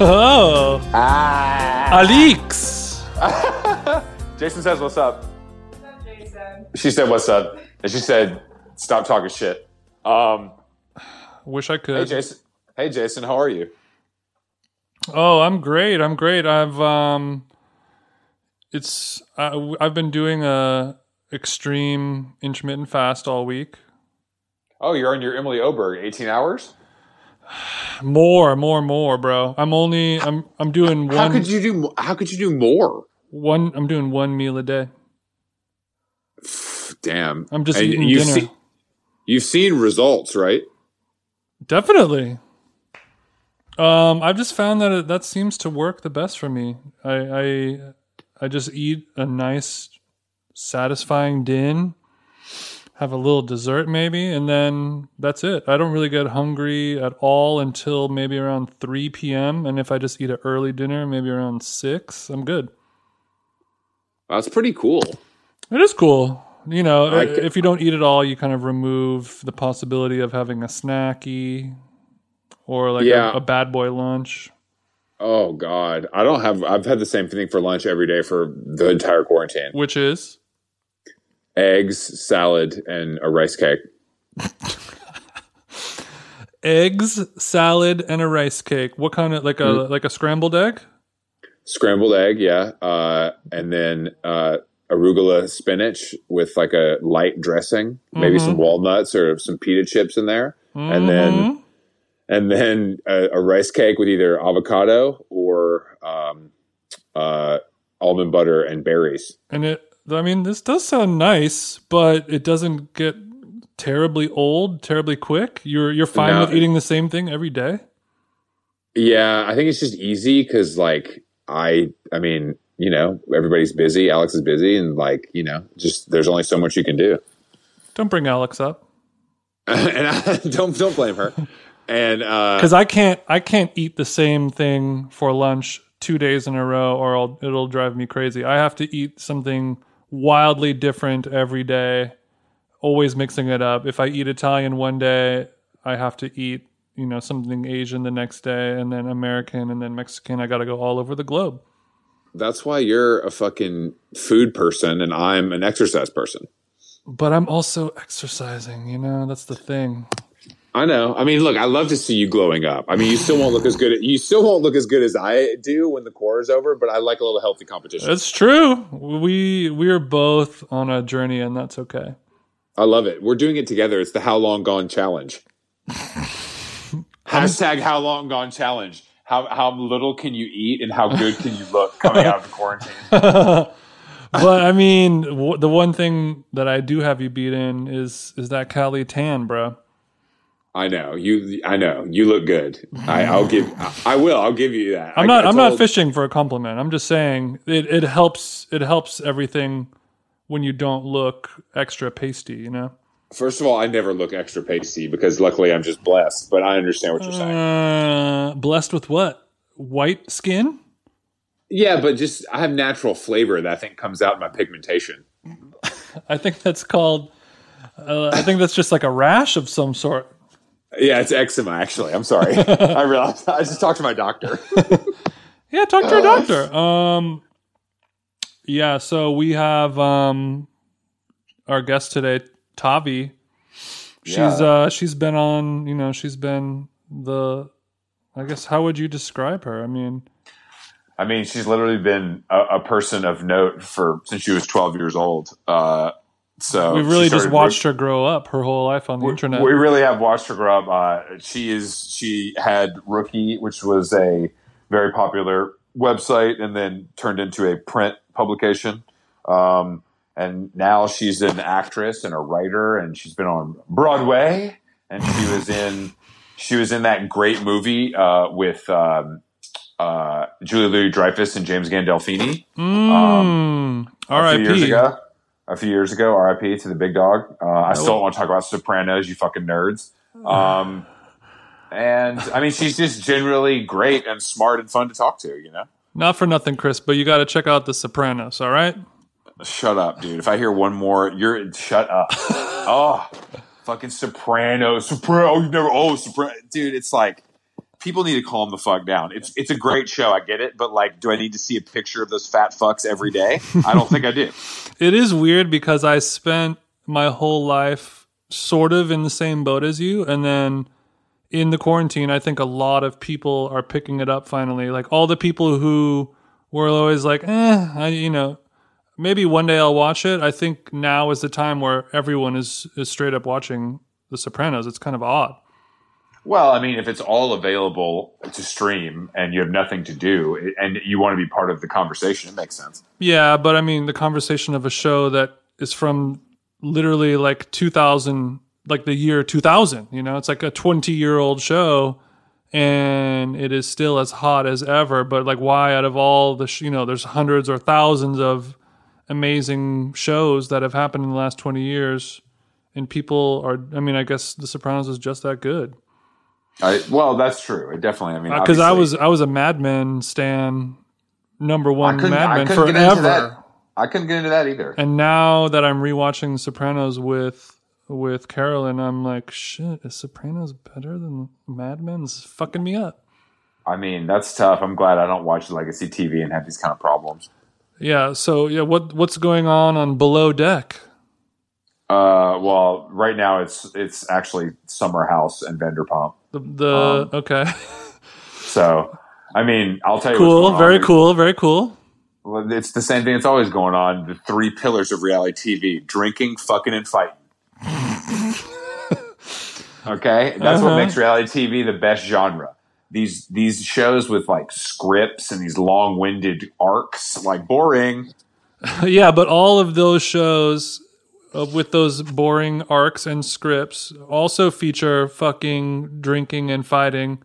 oh, Ah. Alix. Jason says, "What's up?" What's up, Jason? She said, "What's up?" And she said, "Stop talking shit." Um, Wish I could. hey, could. Jason. Hey, Jason. How are you? Oh, I'm great. I'm great. I've um, it's I, I've been doing a extreme intermittent fast all week. Oh, you're on your Emily Oberg 18 hours. More, more, more, bro. I'm only I'm I'm doing How one could you do? How could you do more? one. I'm doing one meal a day. Damn. I'm just And eating you've dinner. seen- you've seen results, right? Definitely. Um, I've just found that it, that seems to work the best for me. I, I I just eat a nice, satisfying din, have a little dessert maybe, and then that's it. I don't really get hungry at all until maybe around three p.m. And if I just eat an early dinner, maybe around six, I'm good. That's pretty cool. It is cool. You know, I if you don't eat at all, you kind of remove the possibility of having a snacky or like Yeah. a, a bad boy lunch. Oh God, I don't have. I've had the same thing for lunch every day for the entire quarantine: Which is eggs, salad, and a rice cake. eggs, salad, and a rice cake. What kind of like a Mm. like a scrambled egg? scrambled egg, yeah, uh, and then uh, arugula spinach with like a light dressing, maybe Mm-hmm. some walnuts or some pita chips in there, and then and then a, a rice cake with either avocado or um, uh, almond butter and berries. And it I mean, this does sound nice, but it doesn't get terribly old, terribly quick. You're you're fine No. with eating the same thing every day? Yeah, I think it's just easy because like I, I mean, you know, everybody's busy. Alex is busy, and like you know, just there's only so much you can do. Don't bring Alex up. and I, don't don't blame her. And uh, because I can't I can't eat the same thing for lunch two days in a row, or I'll, it'll drive me crazy. I have to eat something wildly different every day, always mixing it up. If I eat Italian one day, I have to eat you know something Asian the next day, and then American, and then Mexican. I got to go all over the globe. That's why you're a fucking food person and I'm an exercise person. But I'm also exercising. You know that's the thing. I know. I mean, look, I love to see you glowing up. I mean, you still won't look as good. You still won't look as good as I do when the core is over. But I like a little healthy competition. That's true. We we are both on a journey, and that's okay. I love it. We're doing it together. It's the How Long Gone Challenge. Hashtag How Long Gone Challenge. How how little can you eat and how good can you look coming out of the quarantine? but I mean, w- the one thing that I do have you beat in is is that Cali tan, bro. I know you. I know you look good. I, I'll give. I, I will. I'll give you that. I'm not. I I'm not fishing for a compliment. I'm just saying it. It helps. It helps everything when you don't look extra pasty. You know. First of all, I never look extra pasty because luckily I'm just blessed. But I understand what you're saying. Uh, blessed with what? White skin. Yeah, but just I have natural flavor that I think comes out in my pigmentation. I think that's called. Uh, I think that's just like a rash of some sort. Yeah, it's eczema. Actually, I'm sorry. I realized. I just talked to my doctor. Yeah, talk to your doctor. Um, yeah. So we have um, our guest today, Tavi. She's Yeah. uh, she's been on. You know, she's been the. I guess how would you describe her? I mean, I mean, she's literally been a, a person of note for since she was 12 years old. Uh, so we've really just watched her grow up her whole life on the We- internet. We really have watched her grow up. Uh, she is she had Rookie, which was a very popular website, and then turned into a print publication. Um, and now she's an actress and a writer, and she's been on Broadway, and she was in she was in that great movie uh, with um, uh, Julie Louis Dreyfus and James Gandolfini Mm, a few years ago. A few years ago, RIP to the big dog. Uh, I still don't want to talk about Sopranos, you fucking nerds. Um, and I mean, she's just generally great and smart and fun to talk to. You know, Not for nothing, Chris, but you got to check out The Sopranos. All right. shut up, dude. If I hear one more, you're shut up. oh, fucking Sopranos, Soprano. Oh, you've never. Oh, Soprano, dude. It's like people need to calm the fuck down. It's it's a great show, I get it, but like, do I need to see a picture of those fat fucks every day? I don't think I do. It is weird because I spent my whole life sort of in the same boat as you, and then in the quarantine, I think a lot of people are picking it up finally. Like all the people who were always like, eh, I, you know, maybe one day I'll watch it. I think now is the time where everyone is is straight up watching The Sopranos. It's kind of odd. Well, I mean, if it's all available to stream and you have nothing to do and you want to be part of the conversation, it makes sense. Yeah, but I mean, the conversation of a show that is from literally like 2000, like the year 2000, you know, it's like a 20 year old show and it is still as hot as ever. But like, why out of all the, sh- you know, there's hundreds or thousands of amazing shows that have happened in the last 20 years and people are, I mean, I guess The Sopranos is just that good. I, well, that's true. It definitely. I mean, Because Uh, I was, I was a Mad Men stan, number one couldn't- Mad I Men couldn't get into forever. that. I couldn't get into that either. And now that I'm rewatching Sopranos with with Carolyn, I'm like, shit, is Sopranos better than Mad Men? Is fucking me up. I mean, that's tough. I'm glad I don't watch legacy TV and have these kind of problems. Yeah. So yeah, what what's going on on Below Deck? Uh, well, right now it's it's actually Summer House and Vanderpump. The the Um, okay, So, I mean, I'll tell you. cool, going on. very cool, very cool. Well, It's the same thing that's always going on. The three pillars of reality TV: drinking, fucking, and fighting. okay, that's Uh-huh. what makes reality TV the best genre. These these shows with like scripts and these long winded arcs, like boring. yeah, but all of those shows with those boring arcs and scripts also feature fucking drinking and fighting,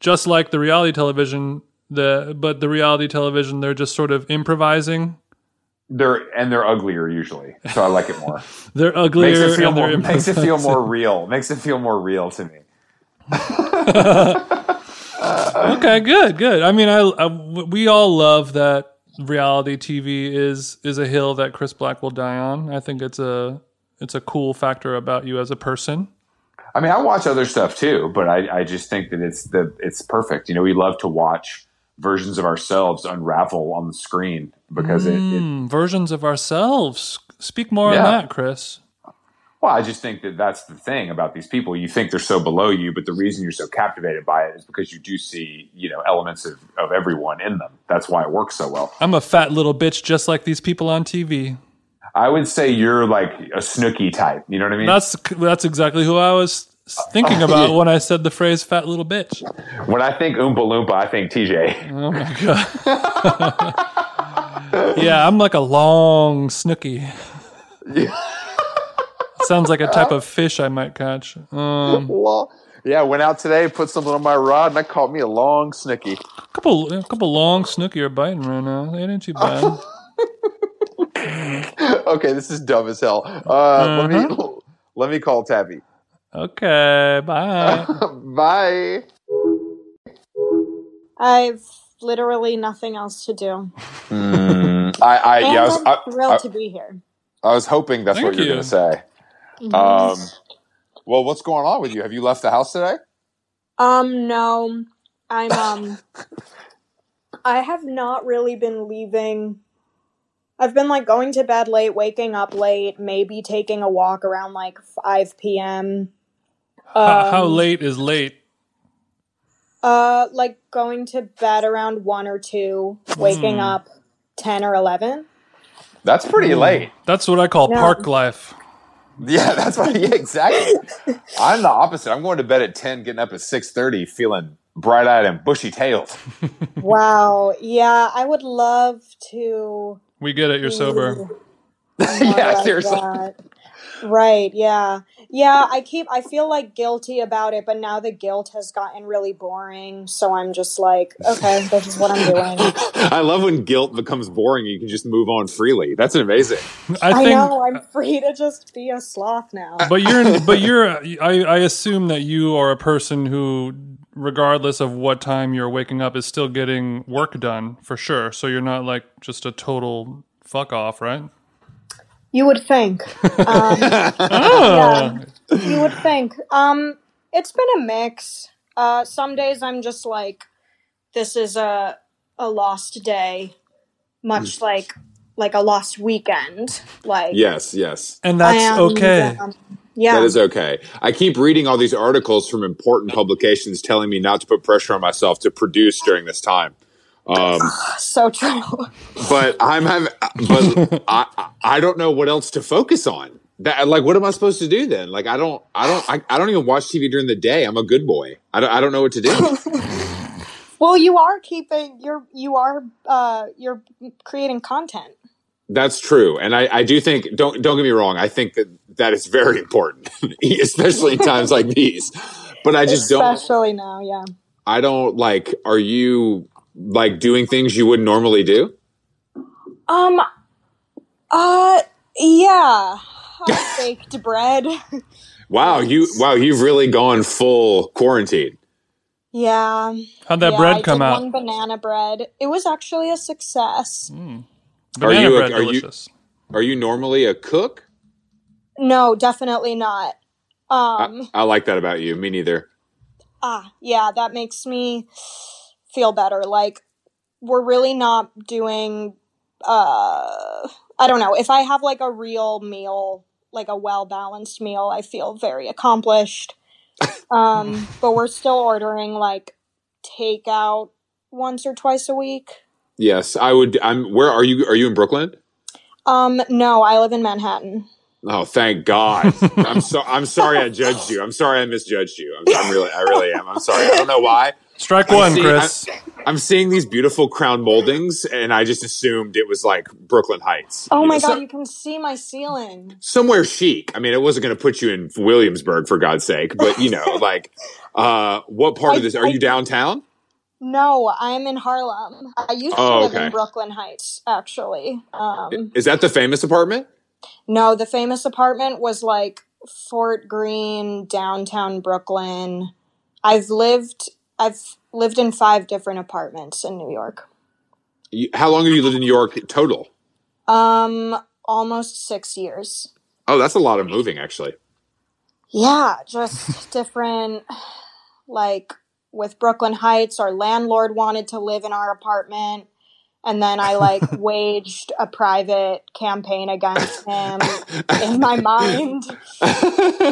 just like the reality television. The but the reality television they're just sort of improvising. They're and they're uglier usually, so I like it more. They're uglier. makes it feel more makes it feel more real. Makes it feel more real to me. Okay, good, good. I mean, I, I we all love that reality TV is is a hill that Chris Black will die on. I think it's a it's a cool factor about you as a person. I mean, I watch other stuff too, but I, I just think that it's the it's perfect. You know, we love to watch versions of ourselves unravel on the screen because it, it. Hmm, versions of ourselves. Speak more Yeah. on that, Chris. Well, I just think that that's the thing about these people. You think they're so below you, but the reason you're so captivated by it is because you do see you know elements of of everyone in them. That's why it works so well. I'm a fat little bitch, just like these people on TV. I would say you're like a Snooki type. You know what I mean? That's that's exactly who I was thinking about when I said the phrase "fat little bitch." when I think Oompa Loompa, I think TJ. Oh my god. yeah, I'm like a long Snooki. Sounds like a type of fish I might catch. Um, Well, yeah, went out today, put something on my rod, and that caught me a long Snooki. couple, a couple long Snooki are biting right now. They ain't too bad. okay, this is dumb as hell. Uh, Let me let me call Tavi. Okay, bye. Bye. I've literally nothing else to do. I, I, yeah, I was, I'm I, thrilled I- to be here. I was hoping that's Thank what you're you. going to say. Um, well, what's going on with you? Have you left the house today? Um, no, I'm um, I have not really been leaving. I've been like going to bed late, waking up late, maybe taking a walk around like five p.m. how, how Um, late is late? Uh, like going to bed around one or two, waking Hmm. up ten or eleven. That's pretty late. That's what I call No. park life. Yeah, that's what. Yeah, exactly. I'm the opposite. I'm going to bed at ten, getting up at six thirty, feeling bright eyed and bushy tailed. wow, yeah, I would love to. We get it. You're sober. yeah, seriously. that. Right, yeah. Yeah, I keep I feel like guilty about it, but now the guilt has gotten really boring, so I'm just like, okay, this is what I'm doing. I love when guilt becomes boring. You can just move on freely. That's amazing. I I know, I'm free to just be a sloth now. but you're, but you're. I, I assume that you are a person who, regardless of what time you're waking up, is still getting work done for sure. So you're not like just a total fuck off, right? You would think. Um, Oh, you would think. Um, it's been a mix. Uh, some days I'm just like, this is a a lost day, much like like a lost weekend. Like Yes, yes. And that's and, okay. um, yeah. That is okay. I keep reading all these articles from important publications telling me not to put pressure on myself to produce during this time. Um, so true. but I'm having, but I, I- don't know what else to focus on. That, like, what am I supposed to do then? Like, I don't, I don't, I, I don't even watch TV during the day. I'm a good boy. I don't, I don't know what to do. Well, you are keeping you're you are uh you're creating content. That's true, and I, I do think don't don't get me wrong. I think that that is very important, especially in times like these. But I just don't. Especially now, yeah. I don't like. Are you like doing things you wouldn't normally do? Um uh yeah. I baked bread. Wow, you wow, you've really gone full quarantine. Yeah. How'd that yeah, bread I come out? One banana bread. It was actually a success. Mm. Are Banana you a- bread, are you- delicious. Are you normally a cook? No, definitely not. I, Um I like that about you. Me neither. ah yeah, that makes me feel better. Like we're really not doing uh I don't know. If I have like a real meal, like a well balanced meal, I feel very accomplished. Um but we're still ordering like takeout once or twice a week. Yes, I would. I'm. Where are you? Are you in Brooklyn? Um no, I live in Manhattan. Oh, thank God. I'm so. I'm sorry I judged you. I'm sorry I misjudged you. I'm, I'm really. I really am. I'm sorry. I don't know why. Strike I one, see- Chris. I'm seeing these beautiful crown moldings, and I just assumed it was like Brooklyn Heights. Oh my know, god, so- you can see my ceiling. somewhere chic. I mean, it wasn't going to put you in Williamsburg for God's sake, but you know, like, uh, what part of this are I- you downtown? No, I'm in Harlem. I used to Oh, live okay. in Brooklyn Heights, actually. Um, Is that the famous apartment? no, the famous apartment was like Fort Greene, downtown Brooklyn. I've lived, I've lived in five different apartments in New York. You, how long have you lived in New York total? Um, almost six years. Oh, that's a lot of moving, actually. Yeah, just different. Like with Brooklyn Heights, our landlord wanted to live in our apartment. And then I like waged a private campaign against him in my mind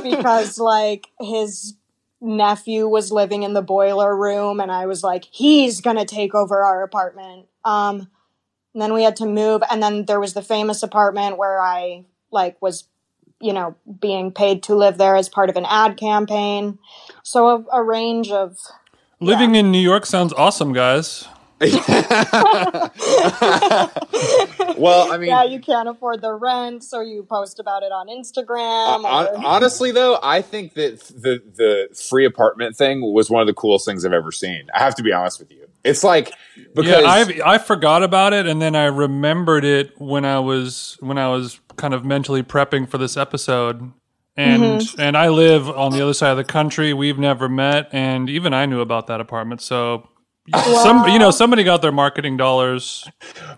because like his nephew was living in the boiler room and I was like, he's gonna take over our apartment. Um, and then we had to move and then there was the famous apartment where I like was you know, being paid to live there as part of an ad campaign. So a, a range of Living in New York sounds awesome, guys. Well, I mean, yeah, you can't afford the rent, so you post about it on Instagram. or- honestly, though, I think that the the free apartment thing was one of the coolest things I've ever seen. I have to be honest with you. It's like because yeah, I I forgot about it, and then I remembered it when I was when I was kind of mentally prepping for this episode. And Mm-hmm. and I live on the other side of the country. We've never met, and even I knew about that apartment. So, some you know somebody got their marketing dollars.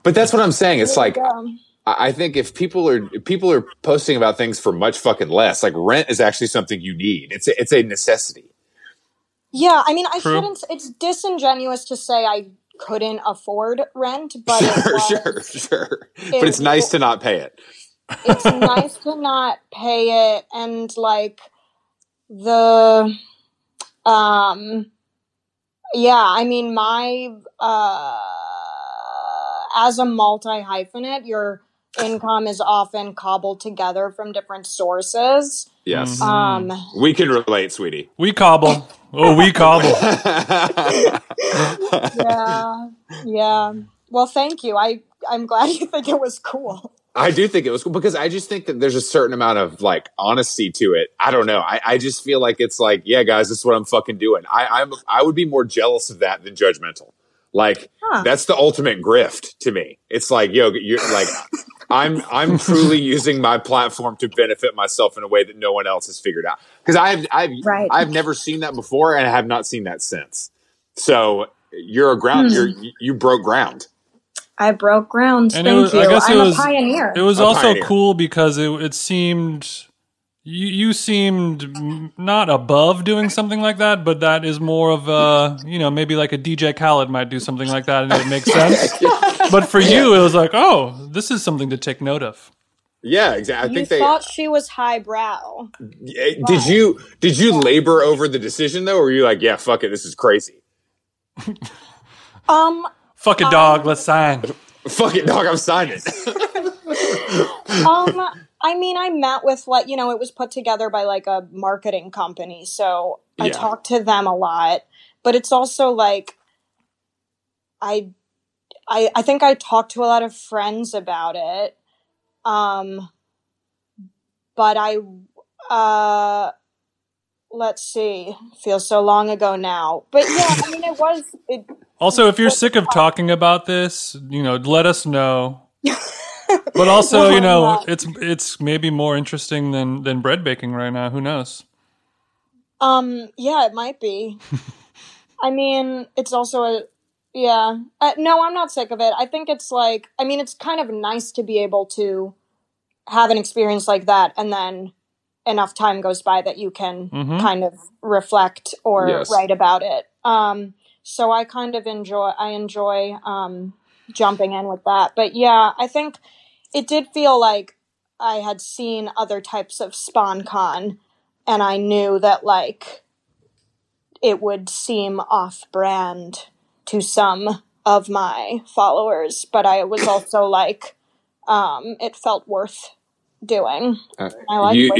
but that's what I'm saying. It's like I I think if people are if people are posting about things for much fucking less, like rent is actually something you need. It's a, it's a necessity. Yeah, I mean, I True. shouldn't. It's disingenuous to say I couldn't afford rent, but Sure, was, sure, sure. But it's nice to not pay it. it's nice to not pay it, and like the, um, yeah, I mean, my uh, as a multi hyphenate, your income is often cobbled together from different sources. Yes, Mhm. Um, we can relate, sweetie. We cobble. Oh, we cobble. yeah, yeah. Well, thank you. I I'm glad you think it was cool. I do think it was cool because I just think that there's a certain amount of like honesty to it. I don't know. I, I just feel like it's like, yeah, guys, this is what I'm fucking doing. I, I'm I would be more jealous of that than judgmental. Like Huh. that's the ultimate grift to me. It's like, yo, you're like, I'm I'm truly using my platform to benefit myself in a way that no one else has figured out. Because I've I've Right. I've never seen that before, and I have not seen that since. So you're a ground. Hmm. You're you broke ground. I broke ground. And it Thank was- you. I guess I'm was- a pioneer. It was A also pioneer. cool because it it seemed You you seemed not above doing something like that, but that is more of a you know maybe like a DJ Khaled might do something like that, and it makes sense. but for you, it was like, oh, this is something to take note of. Yeah, exactly. I you think they thought she was highbrow. Did you did you labor over the decision though, or were you like, yeah, fuck it, this is crazy. Um, Fuck it, dog. Let's sign. Fuck it, dog, I'm signing. um, I mean, I met with like you know, it was put together by like a marketing company, so I Yeah. talked to them a lot. But it's also like, I, I, I think I talked to a lot of friends about it. Um, but I, uh, let's see, feels so long ago now. But yeah, I mean, it was. It, Also, if you're sick of talking about this, you know, let us know. But also, you know, it's it's maybe more interesting than than bread baking right now. Who knows? Um, yeah, it might be. I mean, it's also a yeah. Uh, no, I'm not sick of it. I think it's like I mean, it's kind of nice to be able to have an experience like that and then enough time goes by that you can Mhm. kind of reflect or Yes. write about it. Um, so I kind of enjoy I enjoy um jumping in with that. But yeah, I think it did feel like I had seen other types of sponcon and I knew that like it would seem off brand to some of my followers, but I was also like um it felt worth doing. Uh, I like you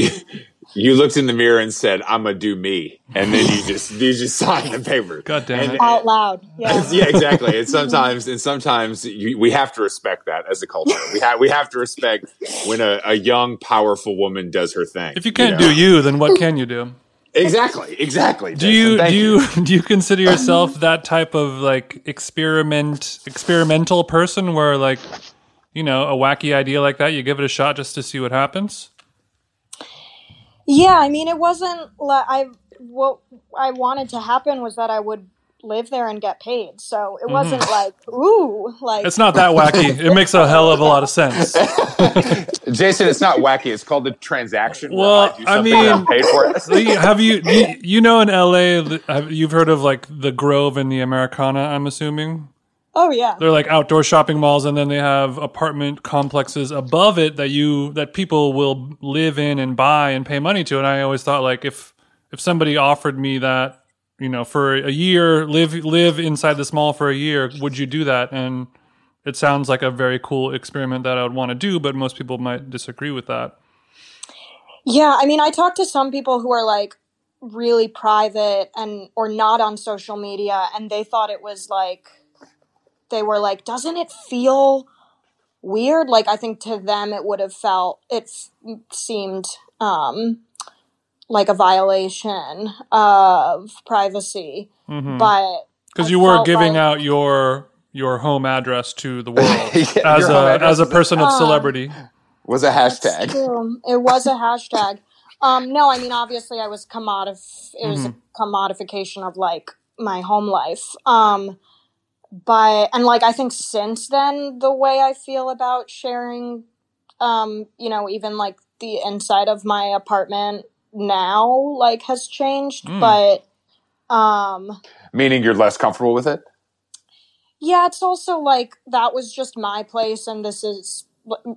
you looked in the mirror and said, "I'm gonna do me," and then you just you just signed the paper. God damn And- it. out loud. Yeah. yeah, exactly. And sometimes, and sometimes you, we have to respect that as a culture. We have we have to respect when a, a young, powerful woman does her thing. If you can't know? do you, then what can you do? exactly, exactly. Do you do you do you consider yourself that type of like experiment experimental person where like you know a wacky idea like that you give it a shot just to see what happens? Yeah, I mean, it wasn't like I what I wanted to happen was that I would live there and get paid. So it wasn't like ooh, like Mm-hmm. It's not that wacky. It makes a hell of a lot of sense. Jason? It's not wacky. It's called the transaction. where Well, do I mean- paid for it. Have you, you you know in LA you've heard of like the Grove and the Americana? I'm assuming oh yeah, they're like outdoor shopping malls, and then they have apartment complexes above it that you that people will live in and buy and pay money to. And I always thought like if if somebody offered me that, you know, for a year, live live inside this mall for a year, would you do that? And it sounds like a very cool experiment that I would want to do, but most people might disagree with that. yeah. I mean, I talked to some people who are like really private and or not on social media, and they thought it was like they were like, doesn't it feel weird? Like I think to them it would have felt it seemed um like a violation of privacy. Mhm. but because you were giving like- out your your home address to the world Yeah, as a as a person of Um, celebrity. Was a hashtag. It was a hashtag. Um, no, I mean obviously I was commodif. It was a commodification of like my home life. Um, but and like I think since then the way I feel about sharing, um, you know, even like the inside of my apartment now like has changed. Mm. But um, Meaning you're less comfortable with it? Yeah, it's also like that was just my place, and this is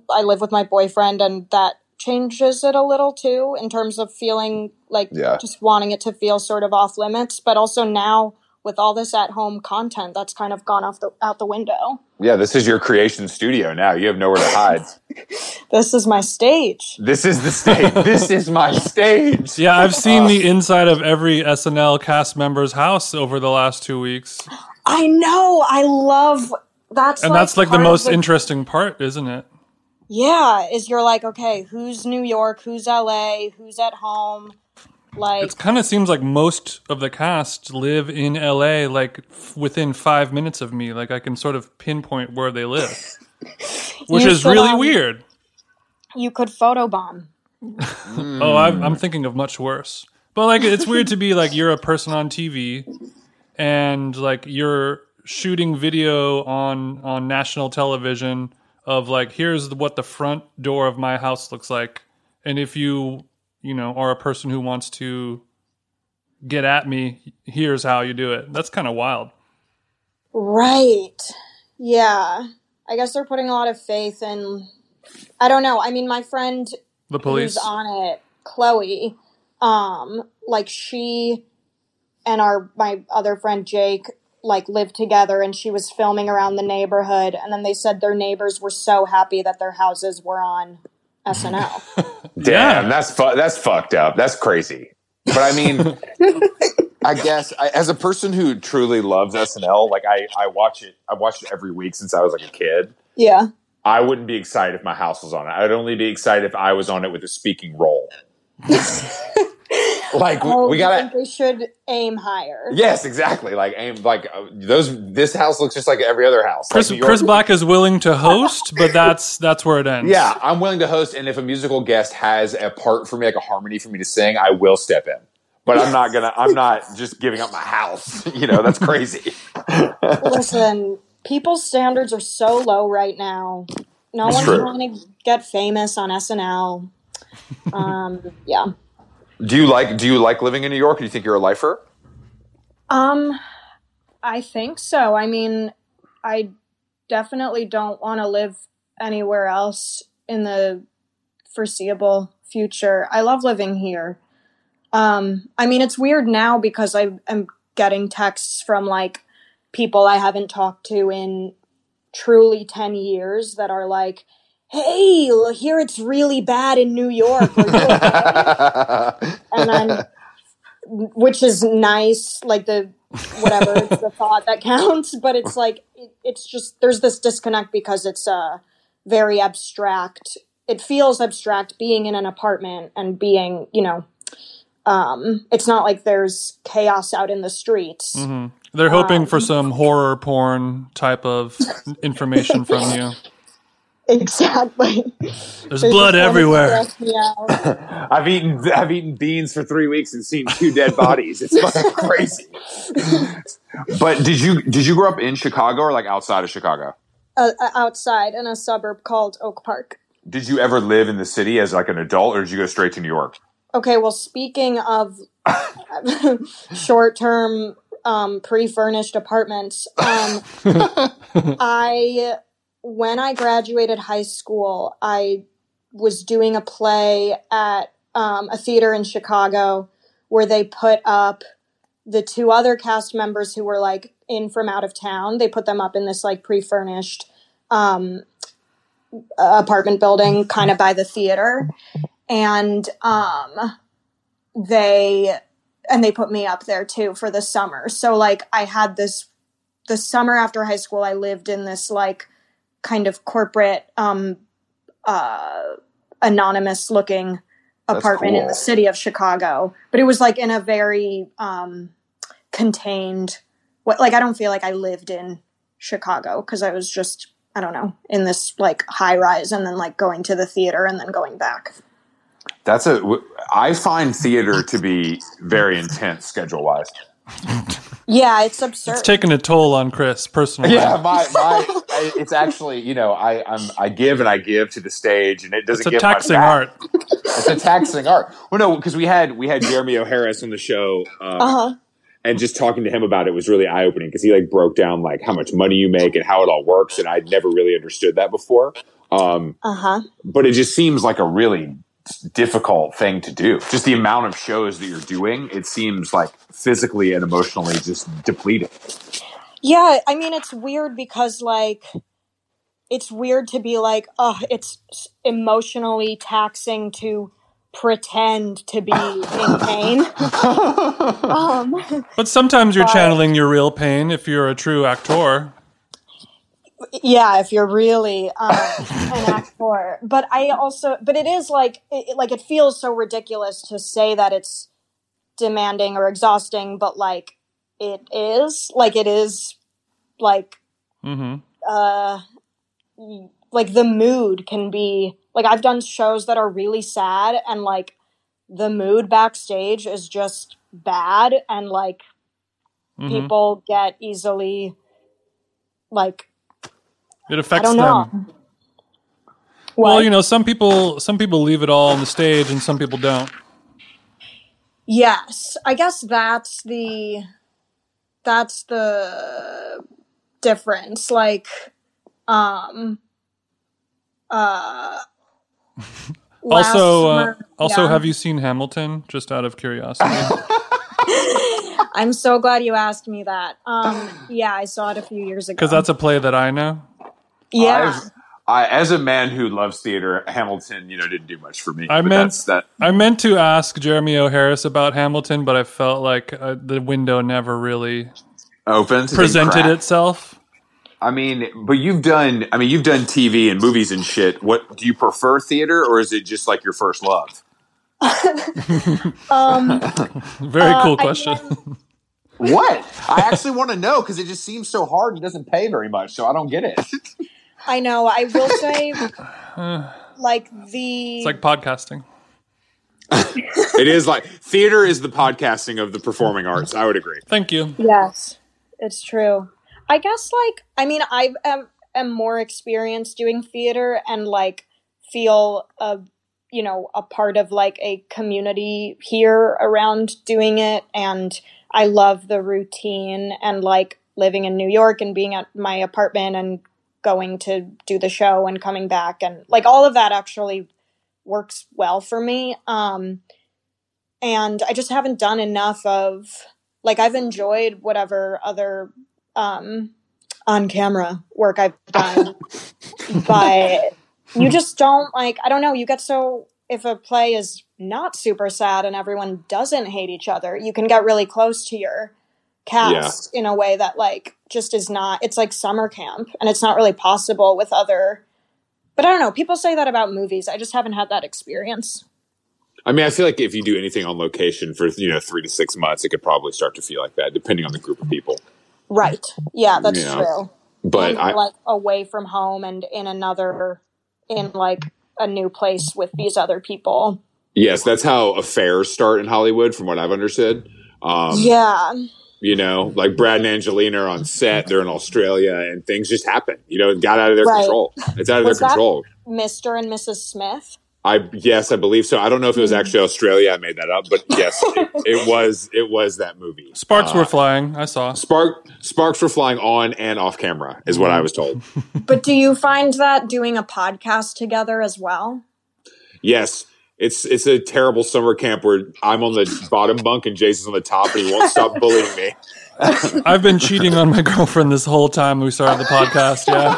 I live with my boyfriend, and that changes it a little too in terms of feeling like Yeah. just wanting it to feel sort of off limits. But also now with all this at home content, that's kind of gone off the out the window. Yeah, this is your creation studio now. You have nowhere to hide. This is my stage. this is the stage. This is my stage. Yeah, I've seen the inside of every SNL cast member's house over the last two weeks, I know. I love that's and that's like the part of most interesting part, isn't it? Yeah, is you're like okay, who's New York, who's L.A., who's at home, like It kind of seems like most of the cast live in LA, like f- within five minutes of me. Like I can sort of pinpoint where they live, which You is should, really um, weird. you could photobomb. Oh, I'm, I'm thinking of much worse. But like, it's weird to be like you're a person on TV, and like you're shooting video on on national television of like here's what the front door of my house looks like, and if you you know, or a person who wants to get at me, here's how you do it. That's kind of wild. Right. Yeah. I guess they're putting a lot of faith in. I don't know. I mean, my friend The police. who's on it, Chloe, um, like she and our my other friend Jake like lived together and she was filming around the neighborhood and then they said their neighbors were so happy that their houses were on SNL. Damn, Yeah. that's fu- that's fucked up. That's crazy. But I mean, I guess I, as a person who truly loves SNL, like I, I watch it. I watched it every week since I was like a kid. yeah. I wouldn't be excited if my house was on it. I'd only be excited if I was on it with a speaking role. like we, Oh, we gotta. think they should aim higher. Yes, exactly. Like aim. Like uh, those. This house looks just like every other house. Chris, New York- Chris Black is willing to host, but that's that's where it ends. Yeah, I'm willing to host, and if a musical guest has a part for me, like a harmony for me to sing, I will step in. But I'm not gonna. I'm not just giving up my house. You know, that's crazy. Listen, people's standards are so low right now. No That's one's true. trying to get famous on SNL. Um, yeah. Do you like? Do you like living in New York? Do you think you're a lifer? Um, I think so. I mean, I definitely don't want to live anywhere else in the foreseeable future. I love living here. Um, I mean, it's weird now because I am getting texts from like people I haven't talked to in truly 10 years that are like, hey, here it's really bad in New York. Okay?" and I'm, which is nice, like the whatever, it's the thought that counts. But it's like it, it's just there's this disconnect because it's uh very abstract. It feels abstract being in an apartment and being, you know, um, it's not like there's chaos out in the streets. hmm They're hoping Um, for some horror porn type of information from you. Exactly. There's blood everywhere. Yeah. I've eaten. I've eaten beans for three weeks and seen two dead bodies. It's fucking crazy. But did you did you grow up in Chicago or like outside of Chicago? Uh, outside in a suburb called Oak Park. Did you ever live in the city as like an adult, or did you go straight to New York? Okay, well, speaking of short term um, pre furnished apartments, um, I, when I graduated high school, I was doing a play at um, a theater in Chicago where they put up the two other cast members who were like in from out of town. They put them up in this like pre furnished um, apartment building kind of by the theater. And um, they and they put me up there too for the summer. So like I had this the summer after high school I lived in this like kind of corporate um uh anonymous looking apartment in the city of Chicago. But it was like in a very um contained what like I don't feel like I lived in Chicago because I was just I don't know in this like high rise and then like going to the theater and then going back. That's a I find theater to be very intense schedule wise. Yeah, it's absurd. It's taking a toll on Chris personally. Yeah, my my. I, it's actually you know I I'm I give and I give to the stage and it doesn't It's a give much taxing back. art. It's a taxing art. Well, no, because we had we had Jeremy O. Harris on the show. Uh, uh-huh. and just talking to him about it was really eye opening because he like broke down like how much money you make and how it all works, and I'd never really understood that before. Um, Uh-huh. but it just seems like a really difficult thing to do. Just the amount of shows that you're doing, it seems like physically and emotionally just depleting. Yeah, I mean it's weird because like it's weird to be like, oh, it's emotionally taxing to pretend to be in pain. um, But sometimes you're But- channeling your real pain if you're a true actor. Yeah, if you're really um, an actor. But I also, but it is like, it, like it feels so ridiculous to say that it's demanding or exhausting, but like it is, like it is, like hmm uh like the mood can be like I've done shows that are really sad and like the mood backstage is just bad and like hmm people get easily like It I affects don't them. know. Well, you know, some people some people leave it all on the stage, and some people don't. Yes, I guess that's the that's the difference. Like, um, uh, last Also, uh, summer- also, yeah. have you seen Hamilton? Just out of curiosity. I'm so glad you asked me that. Um, yeah, I saw it a few years ago. Because that's a play that I know. Yeah. I've- I, as a man who loves theater, Hamilton, you know, didn't do much for me. I But meant- that's that. I meant to ask Jeremy O. Harris about Hamilton, but I felt like uh, the window never really Opens and presented itself. I mean, but you've done. I mean, you've done TV and movies and shit. What do you prefer, theater, or is it just like your first love? Um, Very Uh, cool I question. mean, What? I actually want to know because it just seems so hard and doesn't pay very much, so I don't get it. I know. I will say, like the It's like podcasting. it is like theater is the podcasting of the performing arts. I would agree. Thank you. Yes, it's true. I guess, like, I mean, I am, am more experienced doing theater and, like, feel a, you know, a part of, like, a community here around doing it. And I love the routine and, like, living in New York and being at my apartment and going to do the show and coming back. And, like, all of that actually works well for me. Um, and I just haven't done enough of, like I've enjoyed whatever other um on camera work I've done, but you just don't like I don't know, you get so if a play is not super sad and everyone doesn't hate each other, you can get really close to your cast in a way that like just is not it's like summer camp and it's not really possible with other but I don't know, people say that about movies. I just haven't had that experience. I mean, I feel like if you do anything on location for you know three to six months, it could probably start to feel like that, depending on the group of people. Right. Yeah, that's Yeah. true. But and I, like away from home and in another in like a new place with these other people yes, that's how affairs start in Hollywood, from what I've understood. Um, yeah you know, like Brad and Angelina are on set; they're in Australia, and things just happen. You know, it got out of their Right. control. It's out of Was their control. mr and mrs smith I yes, I believe so. I don't know if it was Hmm. actually Australia. I made that up, but yes, it, it was. It was that movie. Sparks Uh, were flying. I saw. Spark sparks were flying on and off camera, is what I was told. but do you find that doing a podcast together as well Yes, it's it's a terrible summer camp where I'm on the bottom bunk and Jason's on the top, and he won't stop bullying me. I've been cheating on my girlfriend this whole time we started the podcast. Yeah.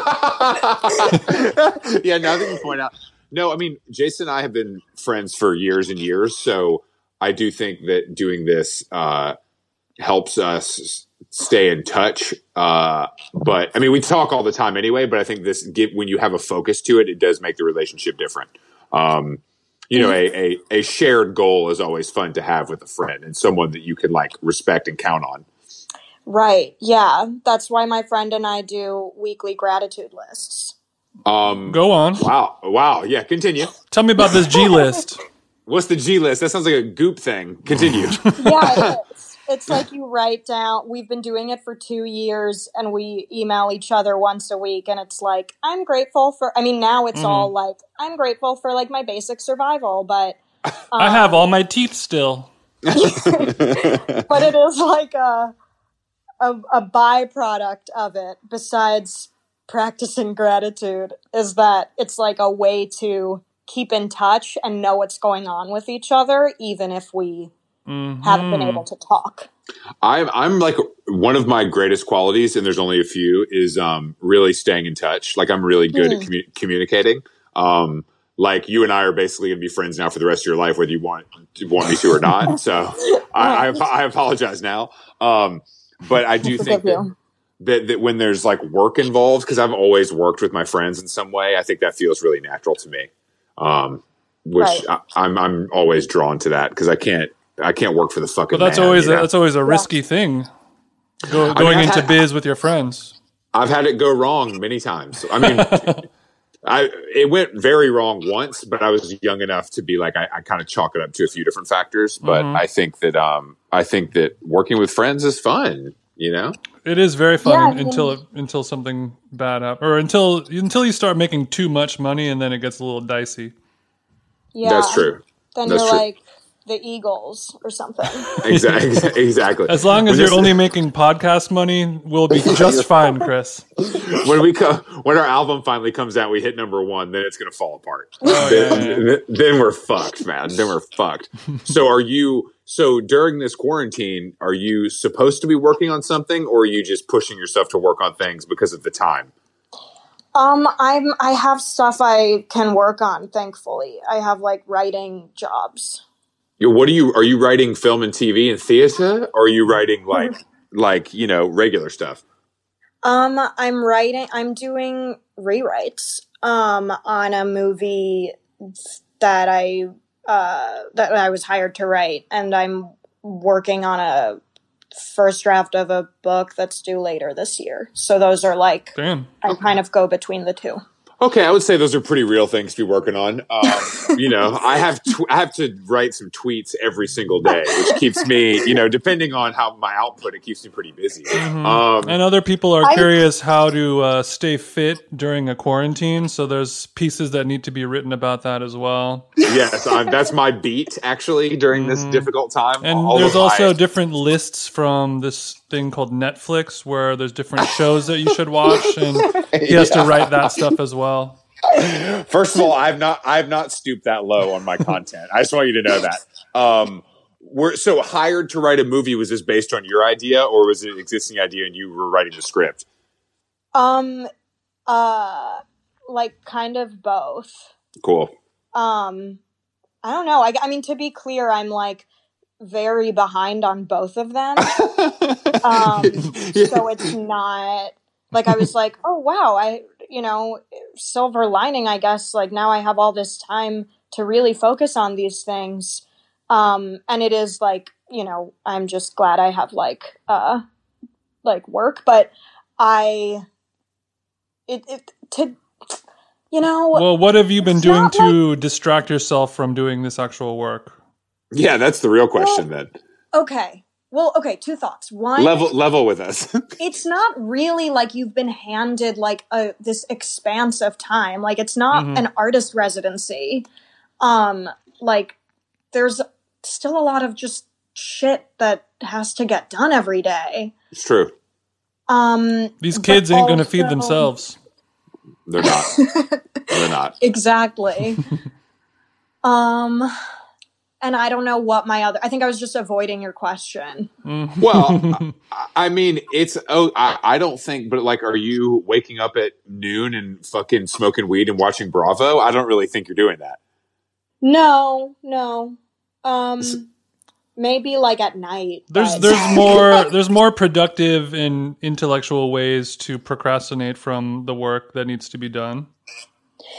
yeah, nothing to point out. No, I mean, Jason and I have been friends for years and years, so I do think that doing this uh, helps us stay in touch. Uh, but I mean, we talk all the time anyway. But I think this, give, when you have a focus to it, it does make the relationship different. Um, you know, a, a a shared goal is always fun to have with a friend and someone that you can like respect and count on. right yeah that's why my friend and i do weekly gratitude lists Um, Go on. Wow, wow, yeah. Continue. Tell me about this G list. What's the G list? That sounds like a goop thing. Continue. yeah it is. It's like you write down we've been doing it for two years and we email each other once a week and it's like i'm grateful for i mean now it's Mhm. all like i'm grateful for like my basic survival but I have all my teeth still. but it is like a, a a byproduct of it besides practicing gratitude is that it's like a way to keep in touch and know what's going on with each other even if we haven't been able to talk I'm I'm like one of my greatest qualities, and there's only a few, is um really staying in touch. Like I'm really good at Mm. commu- communicating. Um, like you and I are basically gonna be friends now for the rest of your life, whether you want want me to or not. So I, I I apologize now. Um, but I do think that, that that when there's like work involved, because I've always worked with my friends in some way, I think that feels really natural to me. Um, which Right. I, I'm I'm always drawn to that because I can't I can't work for the fucking. But that's man, always you a, that's always a risky thing. Go, going I've into had- biz with your friends. I've had it go wrong many times. I mean, I it went very wrong once, but I was young enough to be like I, I kind of chalk it up to a few different factors. But Mhm. I think that um I think that working with friends is fun. You know, It is very fun Yeah, until it, until something bad happens, or until until you start making too much money, and then it gets a little dicey. yeah that's true. then That's you're true. like the Eagles or something. exactly. Exactly. As long When as you're this- only making podcast money, we'll be just fine, Chris. when we co- when our album finally comes out, we hit number one, then it's gonna fall apart. Oh, then, then- then we're fucked, man. Then we're fucked. So are you? So during this quarantine, are you supposed to be working on something, or are you just pushing yourself to work on things because of the time? Um, I'm I have stuff I can work on. Thankfully, I have like writing jobs. You- What are you? Are you writing film and TV and theater, or are you writing like like you know regular stuff? Um, I'm writing. I'm doing rewrites. Um, on a movie that I uh that I was hired to write, and I'm working on a first draft of a book that's due later this year. So those are like Damn. I kind of go between the two. Okay, I would say those are pretty real things to be working on. Um, you know, I have tw- I have to write some tweets every single day, which keeps me, you know, depending on how my output, it keeps me pretty busy. Um, And other people are I- curious how to uh, stay fit during a quarantine. So there's pieces that need to be written about that as well. yes, I'm, that's my beat actually during this difficult time. And All there's also my- different lists from this thing called Netflix where there's different shows that you should watch, and he has to write that stuff as well. First of all, I've not I've not stooped that low on my content. I just want you to know that. Um, we're so hired to write a movie. Was this based on your idea, or was it an existing idea and you were writing the script? Um, uh, like kind of both. Cool. Um, I don't know. I, I mean, to be clear, I'm like very behind on both of them. um, so it's not like I was like, oh wow, I you know, silver lining, I guess. Like now I have all this time to really focus on these things. Um, and it is like you know, I'm just glad I have like uh, like work, but I it it to you know Well, what have you been doing not to distract yourself from doing this actual work? Yeah, that's the real question. then okay. Well, okay, two thoughts. One, level level with us. it's not really like you've been handed like a this expanse of time like it's not Mhm. an artist residency um like there's still a lot of just shit that has to get done every day it's true. um These kids ain't going to feed themselves. They're not. They're not. exactly um and i don't know what my other i think i was just avoiding your question Mhm. Well, I- I mean, it's oh, I, I don't think, but like, are you waking up at noon and fucking smoking weed and watching Bravo? I don't really think you're doing that. no no um S- maybe like at night there's but- there's more there's more productive and intellectual ways to procrastinate from the work that needs to be done.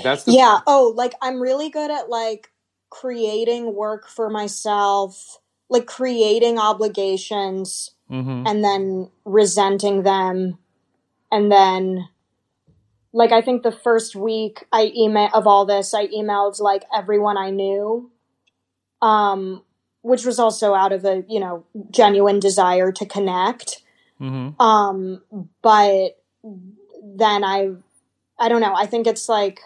That's the, yeah oh like i'm really good at like creating work for myself like creating obligations hmm and then resenting them. And then like i think the first week i email of all this i emailed like everyone i knew um which was also out of a you know genuine desire to connect. Hmm um but then i i don't know i think it's like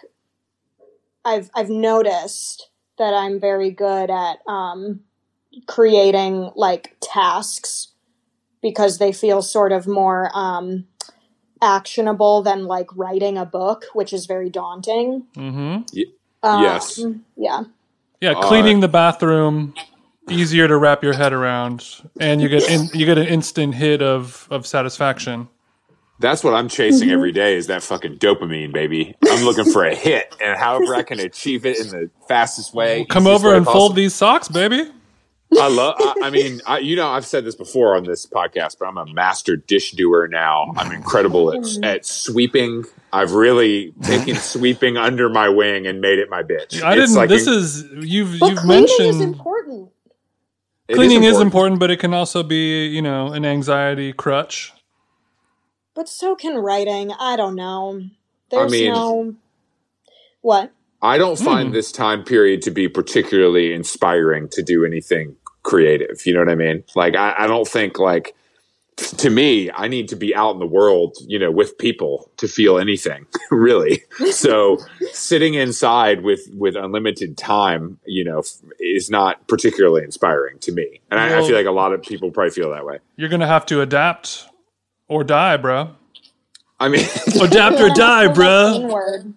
i've i've noticed that i'm very good at um creating like tasks because they feel sort of more um actionable than like writing a book which is very daunting hmm um, Yes. yeah Yeah, Uh, cleaning the bathroom easier to wrap your head around, and you get in, you get an instant hit of of satisfaction. That's what I'm chasing mm-hmm. every day is that fucking dopamine, baby. I'm looking for a hit, and however I can achieve it in the fastest way. Come over way and possible. fold these socks, baby. I love. I, I mean, I, you know, I've said this before on this podcast, but I'm a master dish doer now. I'm incredible at, mm. at sweeping. I've really taken sweeping under my wing and made it my bitch. I It's didn't. like this in- is you've but you've cleaning mentioned is important it cleaning is important, but it can also be you know an anxiety crutch. But so can writing i don't know there's mean- no what I don't find Hmm. this time period to be particularly inspiring to do anything creative. You know what I mean? Like, I, I don't think like to me, I need to be out in the world, you know, with people to feel anything, really. So sitting inside with with unlimited time, you know, is not particularly inspiring to me. And I, I feel like a lot of people probably feel that way. You're gonna have to adapt or die, bro. I mean, Adapt or die, bro.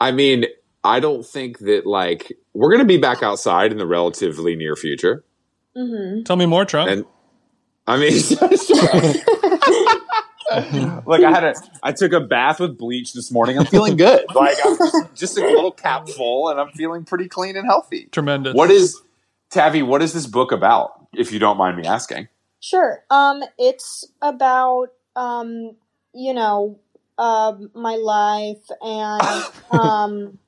I mean, I don't think that like we're going to be back outside in the relatively near future. hmm Tell me more, Trump. And I mean, like I had a, I took a bath with bleach this morning. I'm feeling good. Like I'm just a little cap full, and I'm feeling pretty clean and healthy. Tremendous. What is Tavi? What is this book about? If you don't mind me asking. Sure. Um, it's about um, you know, um, my life and um,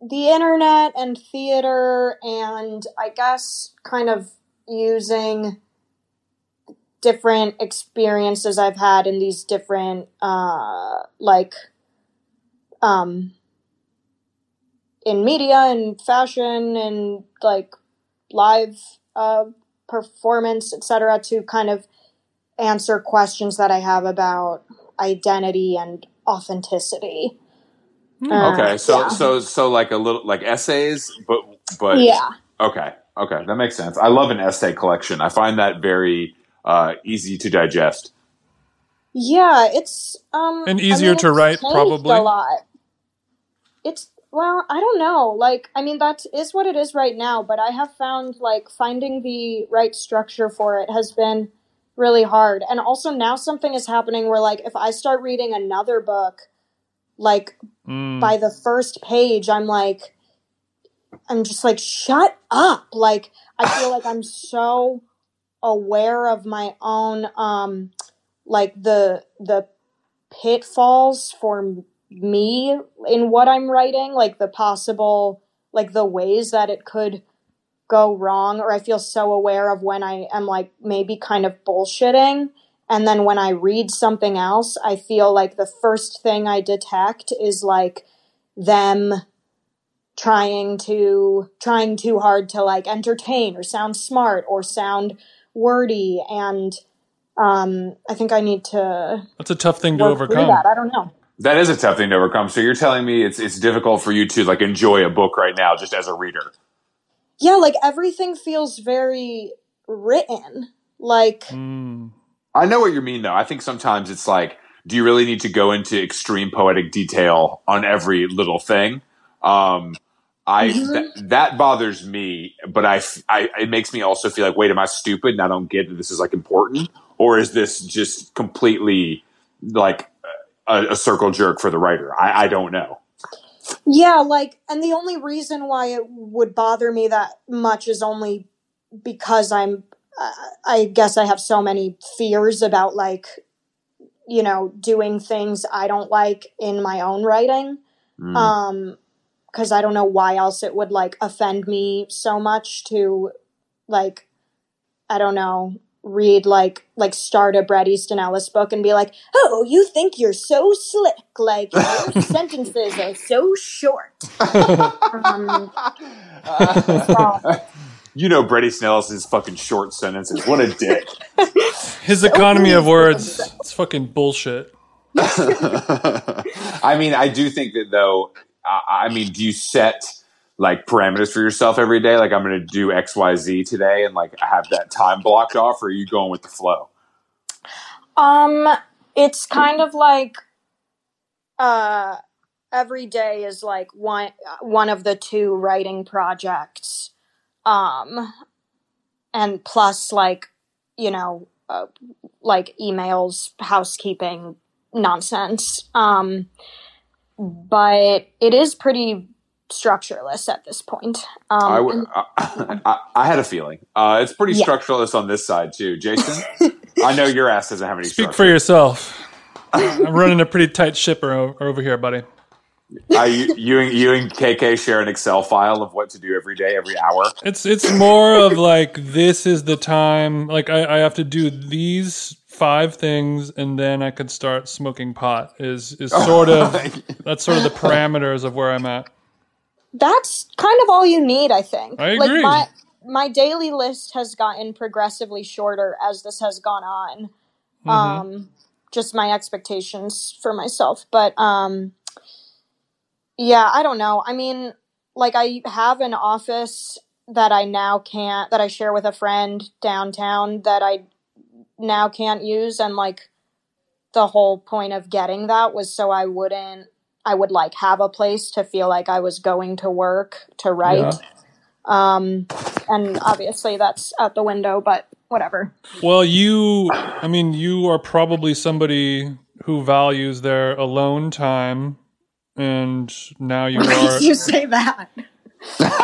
the internet and theater, and I guess kind of using different experiences I've had in these different uh, like um in media and fashion and like live uh performance etc to kind of answer questions that I have about identity and authenticity. Uh, Okay, so yeah. so so like a little like essays, but but yeah. Okay, okay, that makes sense. I love an essay collection. I find that very uh, easy to digest. Yeah, it's um And I easier mean, to write, probably? a lot. It's well, I don't know. Like, I mean, that is what it is right now. But I have found like finding the right structure for it has been really hard. And also now something is happening where like if I start reading another book, like Mm. by the first page, I'm like, I'm just like, shut up. Like, I feel like I'm so aware of my own, um, like the, the pitfalls for me in what I'm writing, like the possible, like the ways that it could go wrong, or I feel so aware of when I am like maybe kind of bullshitting. And then when I read something else, I feel like the first thing I detect is like them trying to trying too hard to like entertain or sound smart or sound wordy and um I think I need to That's a tough thing to overcome. that. I don't know. That is a tough thing to overcome. So you're telling me it's it's difficult for you to like enjoy a book right now just as a reader. Yeah, like everything feels very written. Like Mm. I know what you mean though. I think sometimes it's like, do you really need to go into extreme poetic detail on every little thing? Um, I Mhm. that, that bothers me, but I, I it makes me also feel like, wait, am I stupid and I don't get that this is like important, or is this just completely like a, a circle jerk for the writer? I, I don't know. Yeah, like, and the only reason why it would bother me that much is only because I'm, uh, I guess I have so many fears about, like, you know, doing things I don't like in my own writing. Mm. Um, because I don't know why else it would, like, offend me so much to, like, I don't know, read like like start a Bret Easton Ellis book and be like, "Oh, you think you're so slick? Like your sentences are so short." Um, you know, Brady Snell's fucking short sentences. What a dick. His economy of words. It's fucking bullshit. I mean, I do think that though. I I mean, do you set like parameters for yourself every day? Like, I'm going to do X, Y, Z today, and like have that time blocked off, or are you going with the flow? um, it's kind of like uh every day is like one one of the two writing projects um and plus like you know uh, like emails housekeeping nonsense um but it is pretty structureless at this point um I, and- I, I, I had a feeling. Uh, it's pretty Yeah. structuralist on this side too, Jason. I know your ass doesn't have any. Speak for yourself. I'm running a pretty tight ship o- over here, buddy. Uh, you, you, and, you and KK share an Excel file of what to do every day, every hour. It's it's more of like this is the time. Like I, I have to do these five things, and then I could start smoking pot. Is is sort of that's sort of the parameters of where I'm at. That's kind of all you need i think I like agree. my my daily list has gotten progressively shorter as this has gone on. Mhm. Um, just my expectations for myself, but um, yeah, I don't know. I mean, like I have an office that I now can't that I share with a friend downtown that I now can't use, and like the whole point of getting that was so I wouldn't. I would like have a place to feel like I was going to work to write. Um, and obviously that's out the window, but whatever. Well, you, I mean, you are probably somebody who values their alone time, and now you are. you say that?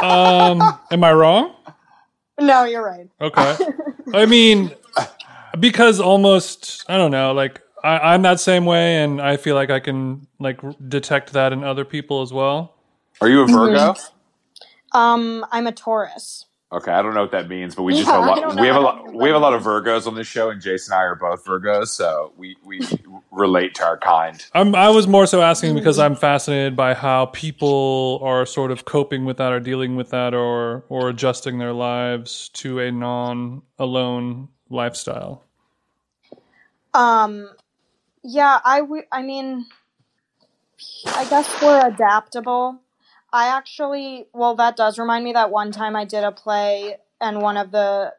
um, am I wrong? No, you're right. Okay. I mean, because almost, I don't know, like, I, I'm that same way, and I feel like I can, like, detect that in other people as well. Are you a Virgo? Um, I'm a Taurus. Okay, I don't know what that means, but we just Yeah, have a I lot. We have a lot. We have a lot of. Virgos on this show, and Jason and I are both Virgos, so we we relate to our kind. I'm, I was more so asking because I'm fascinated by how people are sort of coping with that or dealing with that or or adjusting their lives to a non alone lifestyle. Um, yeah, I w- I mean, I guess we're adaptable. I actually, well, that does remind me that one time I did a play, and one of the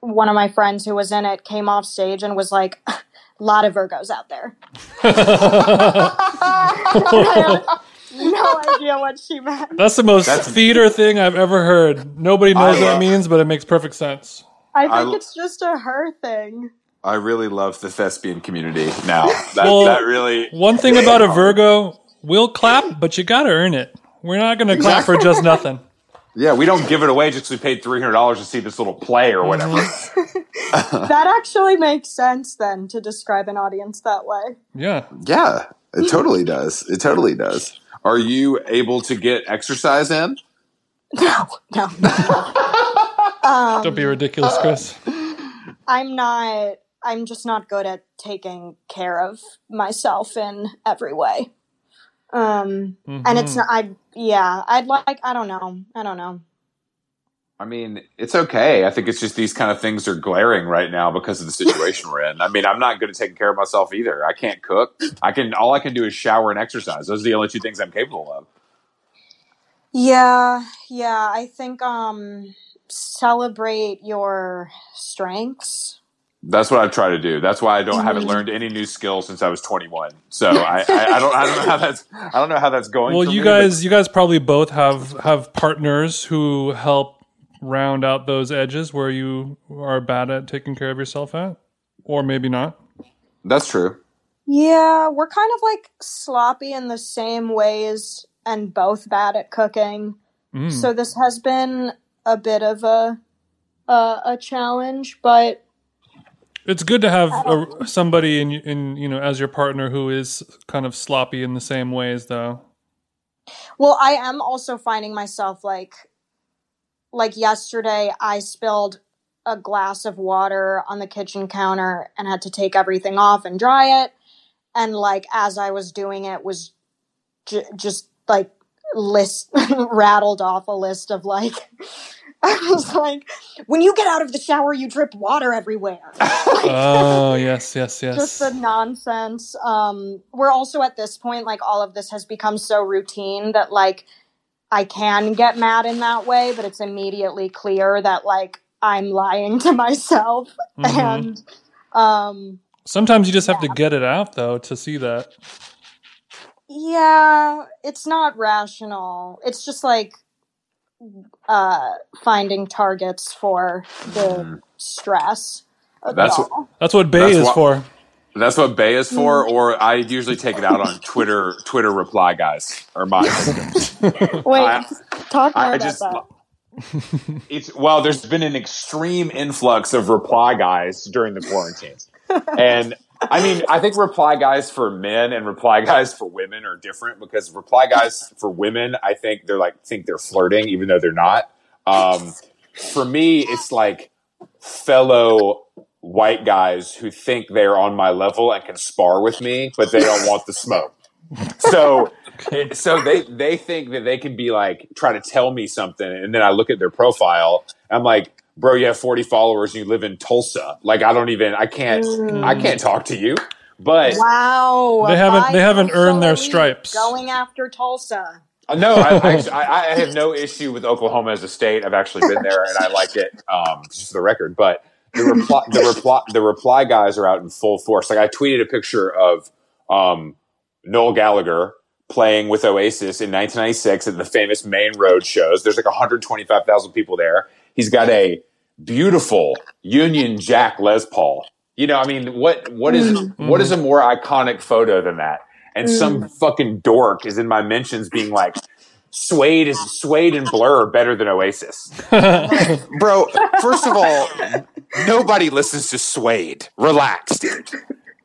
one of my friends who was in it came off stage and was like, "A lot of Virgos out there." No idea what she meant. That's the most That's- theater thing I've ever heard. Nobody knows I what it means, but it makes perfect sense. I think I- it's just a her thing. I really love the thespian community now. That, Well- that really. One thing about a Virgo, we'll clap, but you got to earn it. We're not going to clap for just nothing. Yeah, we don't give it away just 'cause we paid three hundred dollars to see this little play or whatever. That actually makes sense then to describe an audience that way. Yeah. Yeah, it totally does. It totally does. Are you able to get exercise in? No, no. um, Don't be ridiculous, Chris. I'm not. I'm just not good at taking care of myself in every way. Um, and it's Mhm. not. I yeah. I'd like. I don't know. I don't know. I mean, it's okay. I think it's just these kind of things are glaring right now because of the situation we're in. I mean, I'm not good at taking care of myself either. I can't cook. I can all I can do is shower and exercise. Those are the only two things I'm capable of. Yeah, yeah. I think um, celebrate your strengths. That's what I've tried to do. That's why I don't haven't Mhm. learned any new skills since I was 21. So I, I, I don't I don't know how that's I don't know how that's going. Well, for you me, but- guys, you guys probably both have have partners who help round out those edges where you are bad at taking care of yourself at, or maybe not. that's true. Yeah, we're kind of like sloppy in the same ways and both bad at cooking. Mm. So this has been a bit of a a, a challenge, but It's good to have a, oh. somebody in in you know as your partner who is kind of sloppy in the same ways, though. well, I am also finding myself like like yesterday I spilled a glass of water on the kitchen counter and had to take everything off and dry it and like as I was doing it was j- just like list rattled off a list of like I was like when you get out of the shower you drip water everywhere. Oh yes, yes, yes. just the nonsense. Um, we're also at this point, like all of this has become so routine that like I can get mad in that way, but it's immediately clear that like I'm lying to myself Mhm. and um Sometimes you just have to get it out though to see that. yeah, it's not rational. It's just like uh finding targets for the stress. That's what- That's what Bay That's is wha- for. That's what Bay is for, Mm. or I usually take it out on Twitter. Twitter reply guys or my victims. Wait, I- talk more I about just that. It's well, there's been an extreme influx of reply guys during the quarantine. and I mean, I think reply guys for men and reply guys for women are different because reply guys for women, I think they're like think they're flirting even though they're not. Um, for me, it's like fellow white guys who think they're on my level and can spar with me, but they don't want the smoke. So so they they think that they can be like try to tell me something, and then I look at their profile. I'm like, bro, you have 40 followers, and you live in Tulsa. Like, I don't even, I can't, I can't talk to you. But Wow. They haven't- they haven't earned their stripes. Going after Tulsa. Uh, No, I, I, actually- I, I have no issue with Oklahoma as a state. I've actually been there and I like it, um, just for the record. But the reply, the reply, the reply guys are out in full force. Like I tweeted a picture of um, Noel Gallagher playing with Oasis in 1996 at the famous Maine Road shows. There's like 125,000 people there. He's got a beautiful Union Jack Les Paul. You know, I mean, what what is mm-hmm. what is a more iconic photo than that? And mm-hmm. some fucking dork is in my mentions being like, Suede is Suede and Blur are better than Oasis. Bro, first of all, nobody listens to Suede. Relax, dude.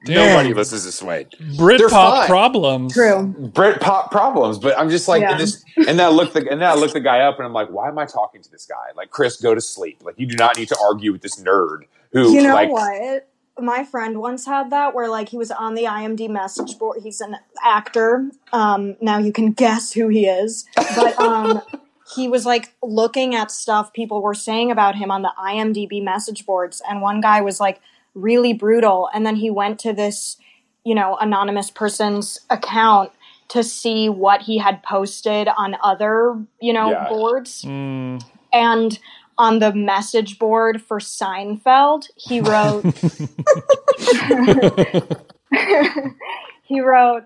Nobody listens to Suede. They're Britpop problems. True. Brit pop problems, but I'm just like Yeah. this, and then I look the and then I look the guy up, and I'm like, why am I talking to this guy? Like, Chris, go to sleep. Like, you do not need to argue with this nerd who, You know like, what? My friend once had that where like he was on the IMDb message board. He's an actor. Um, now you can guess who he is. But um, he was like looking at stuff people were saying about him on the IMDb message boards, and one guy was like really brutal, and then he went to this, you know, anonymous person's account to see what he had posted on other, you know, Yeah. boards. Mm. And on the message board for Seinfeld, he wrote, he wrote,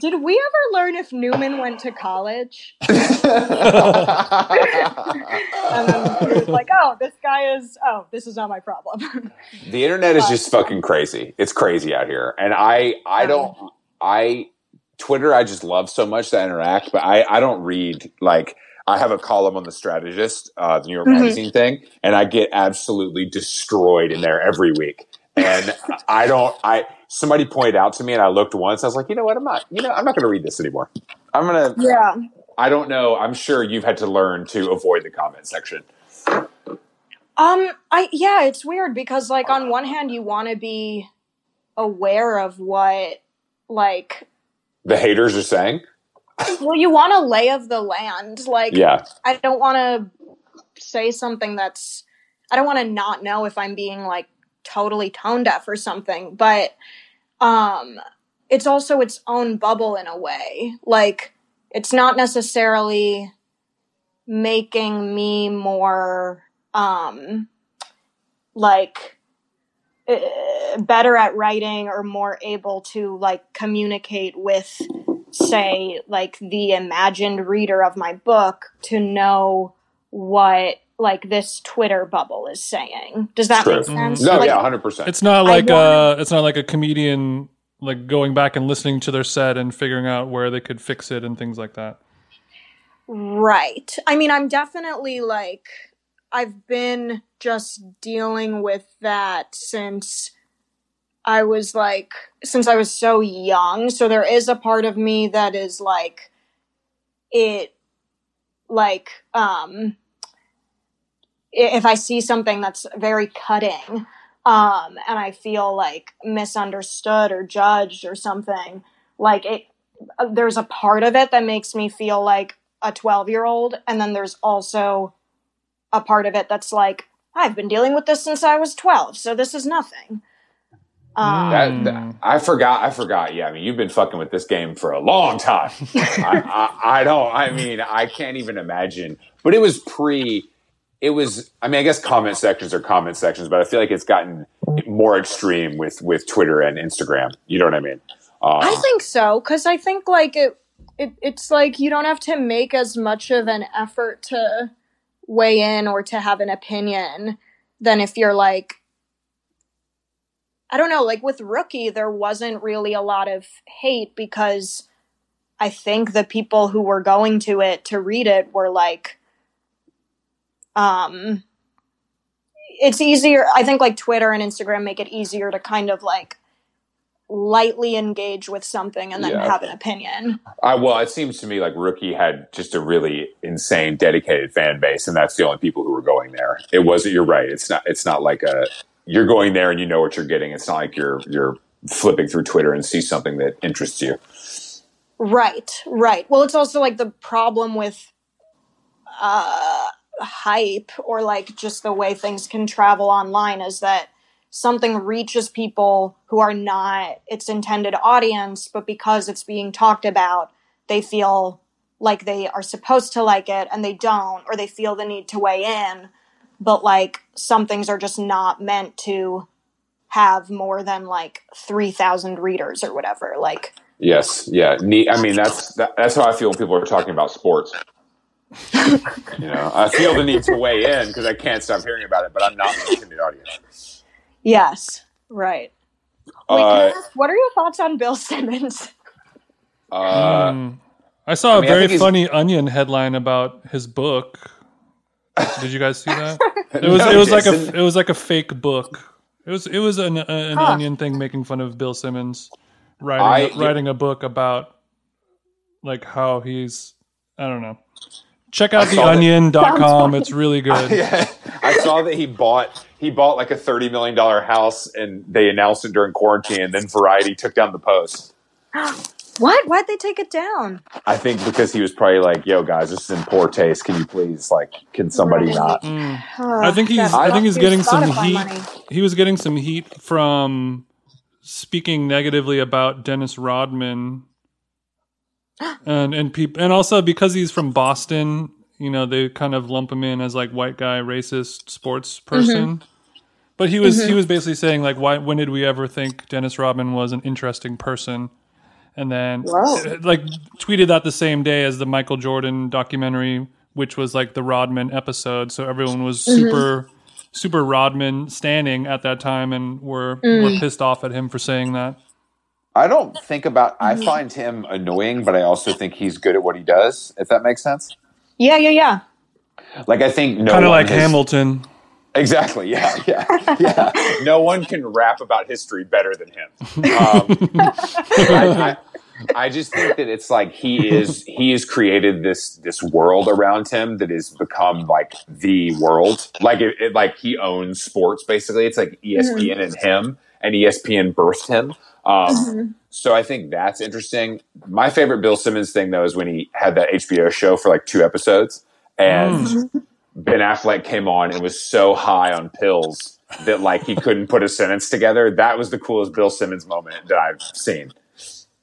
Did we ever learn if Newman went to college? And then he was like, Oh, this guy is, oh, this is not my problem. the internet is just fucking crazy. It's crazy out here, and I I don't I Twitter I just love so much to interact, but I I don't read like. I have a column on the Strategist, uh, the New York Mhm. Magazine thing, and I get absolutely destroyed in there every week. And I don't. I somebody pointed out to me, and I looked once. I was like, you know what? I'm not. You know, I'm not going to read this anymore. I'm gonna. yeah. I don't know. I'm sure you've had to learn to avoid the comment section. Um, I, yeah, it's weird because, like, on one hand, you want to be aware of what, like, The haters are saying, well, you want a lay of the land. Like, yeah, I don't want to say something that's I don't want to not know if I'm being like totally tone deaf or something, but um it's also its own bubble in a way. Like it's not necessarily making me more um like uh, better at writing or more able to like communicate with say like the imagined reader of my book to know what like this Twitter bubble is saying. Does that True. make sense? no, Like, yeah, hundred percent. It's not like wanna- a it's not like a comedian like going back and listening to their set and figuring out where they could fix it and things like that. Right. I mean, I'm definitely like, I've been just dealing with that since I was like, since I was so young. So there is a part of me that is like, it, like, um, i- if I see something that's very cutting, um, and I feel like misunderstood or judged or something, like it, there's a part of it that makes me feel like a 12 year old and then there's also a part of it that's like i've been dealing with this since i was 12 so this is nothing um, That, that- I forgot. I forgot. Yeah, I mean, you've been fucking with this game for a long time. I, I, I don't. I mean, I can't even imagine. But it was pre. It was. I mean, I guess comment sections are comment sections, but I feel like it's gotten more extreme with with Twitter and Instagram. You know what I mean? Uh, i think so because i think like it, it it's like you don't have to make as much of an effort to weigh in or to have an opinion than if you're like i don't know like with rookie there wasn't really a lot of hate because i think the people who were going to it to read it were like um it's easier i think like twitter and instagram make it easier to kind of like lightly engage with something and then Yeah. have an opinion I, well, it seems to me like Rookie had just a really insane, dedicated fan base, and that's the only people who were going there. It wasn't. You're right. It's not. It's not like a. You're going there and you know what you're getting. It's not like you're you're flipping through Twitter and see something that interests you. Right, right. Well, it's also like the problem with uh, hype or like just the way things can travel online is that something reaches people who are not its intended audience, but because it's being talked about, they feel like they are supposed to like it and they don't, or they feel the need to weigh in. But like some things are just not meant to have more than like 3,000 readers or whatever. Like, Yes, yeah. Ne- I mean, that's that, that's how I feel when people are talking about sports. You know, I feel the need to weigh in because I can't stop hearing about it, but I'm not in the audience. yes, right. Wait, Uh, ask, what are your thoughts on Bill Simmons? uh, Hmm. I saw I a mean, I very think he's- funny Onion headline about his book. Did you guys see that? It was No, it was like a it was like a fake book. It was it was an, a, an Huh. Onion thing making fun of Bill Simmons writing I- writing a book about like how he's I don't know. Check out I saw that- theonion.com. It's really good. yeah, I saw that he bought he bought like a thirty million dollar house, and they announced it during quarantine, and then Variety took down the post. What? Why'd they take it down? I think because he was probably like, "Yo, guys, this is in poor taste. Can you please like, can somebody Right. not?" Mm. Uh, I think he's I think he's getting some heat. money. He was getting some heat from speaking negatively about Dennis Rodman, and and people, and also because he's from Boston, you know, they kind of lump him in as like white guy, racist sports mm-hmm. person. But he was he mm-hmm. was basically saying like, why? When did we ever think Dennis Rodman was an interesting person? And then Whoa. Uh, like tweeted that the same day as the Michael Jordan documentary, which was like the Rodman episode. So everyone was mm-hmm. super, super Rodman standing at that time, and were were mm. pissed off at him for saying that. I don't think about. I find him annoying, but I also think he's good at what he does. If that makes sense. Yeah, yeah, yeah. Like I think no kind of like has- Hamilton. Exactly. Yeah. Yeah. Yeah. no one can rap about history better than him. Um, I, I, I just think that it's like he is he has created this this world around him that has become like the world. Like it, it like he owns sports basically. It's like ESPN and him, and ESPN birthed him. Um, So I think that's interesting. My favorite Bill Simmons thing though is when he had that HBO show for like two episodes, and Ben Affleck came on and was so high on pills that like he couldn't put a sentence together. That was the coolest Bill Simmons moment that I've seen.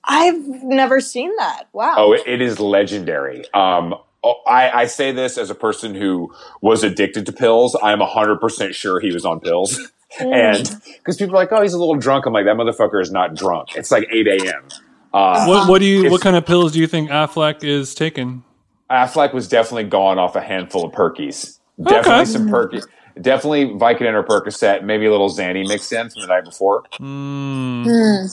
I've never seen that. Wow. Oh, it, it is legendary. Um, oh, I, I say this as a person who was addicted to pills. I'm 100% sure he was on pills. and because people are like, oh, he's a little drunk. I'm like, that motherfucker is not drunk. It's like 8 a.m. Uh, What what do you If- what kind of pills do you think Affleck is taking? Affleck was definitely gone off a handful of Perkies. Definitely Okay. some Perky. Definitely Vicodin or Percocet, maybe a little Xanny mixed in from the night before. Mm. Hmm.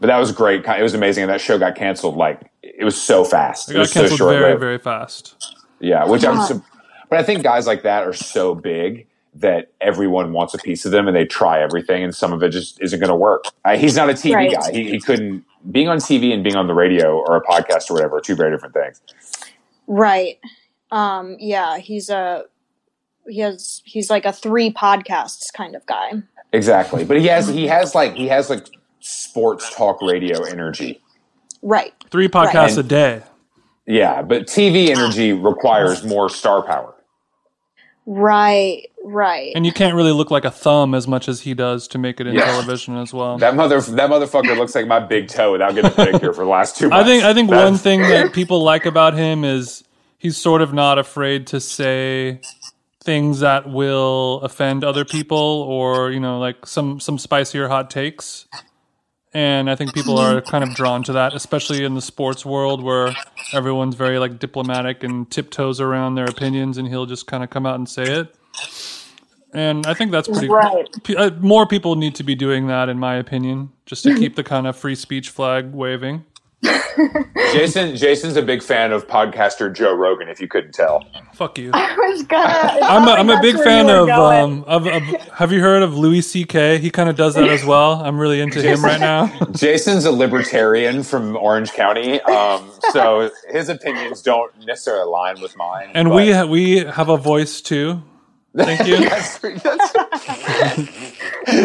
But that was great. It was amazing. And that show got canceled. Like it was so fast. It It got was so canceled short. very very fast. Yeah, which I'm. But I think guys like that are so big that everyone wants a piece of them, and they try everything, and some of it just isn't going to work. Uh, he's not a TV Right. guy. He, he couldn't being on TV and being on the radio or a podcast or whatever are two very different things. Right. Um, yeah, he's a he has he's like a three podcasts kind of guy. Exactly, but he has he has like he has like sports talk radio energy. Right. Three podcasts Right. a day. Yeah, but TV energy requires more star power. Right. Right. And you can't really look like a thumb as much as he does to make it in Yeah. television as well. That mother that motherfucker looks like my big toe without getting a pedicure for the last two I think I think That's- one thing that people like about him is he's sort of not afraid to say things that will offend other people or you know like some some spicier hot takes. And I think people are kind of drawn to that, especially in the sports world where everyone's very like diplomatic and tiptoes around their opinions, and he'll just kind of come out and say it. And I think that's pretty. Right. Uh, more people need to be doing that, in my opinion, just to keep the kind of free speech flag waving. Jason Jason's a big fan of podcaster Joe Rogan. If you couldn't tell, Fuck you. I was gonna I'm felt a, like I'm a big fan of, um of, of have you heard of Louis C.K. He kind of does that as well. I'm really into him right now. Jason's a libertarian from Orange County, um, so his opinions don't necessarily align with mine. And but- we ha- we have a voice too. Thank you. That's- that's-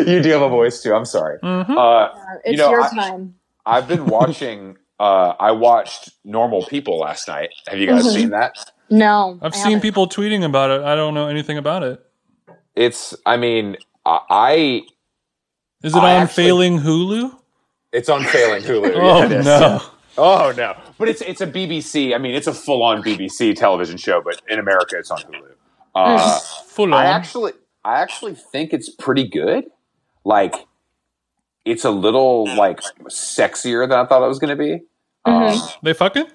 you do have a voice too. I'm sorry. Mm-hmm. Uh, it's you know, your I- time. I've been watching uh, I watched Normal People last night. Have you guys Mhm. seen that? No, I've I seen haven't. people tweeting about it. I don't know anything about it. It's. I mean, I. I Is it I on actually- failing Hulu? it's on failing Hulu. Oh Yeah, no! Oh no! But it's it's a BBC. I mean, it's a full on BBC television show, but in America, it's on Hulu. Uh, Full I actually, I actually think it's pretty good. Like, it's a little like sexier than I thought it was going to be. Mhm. Um, they fucking?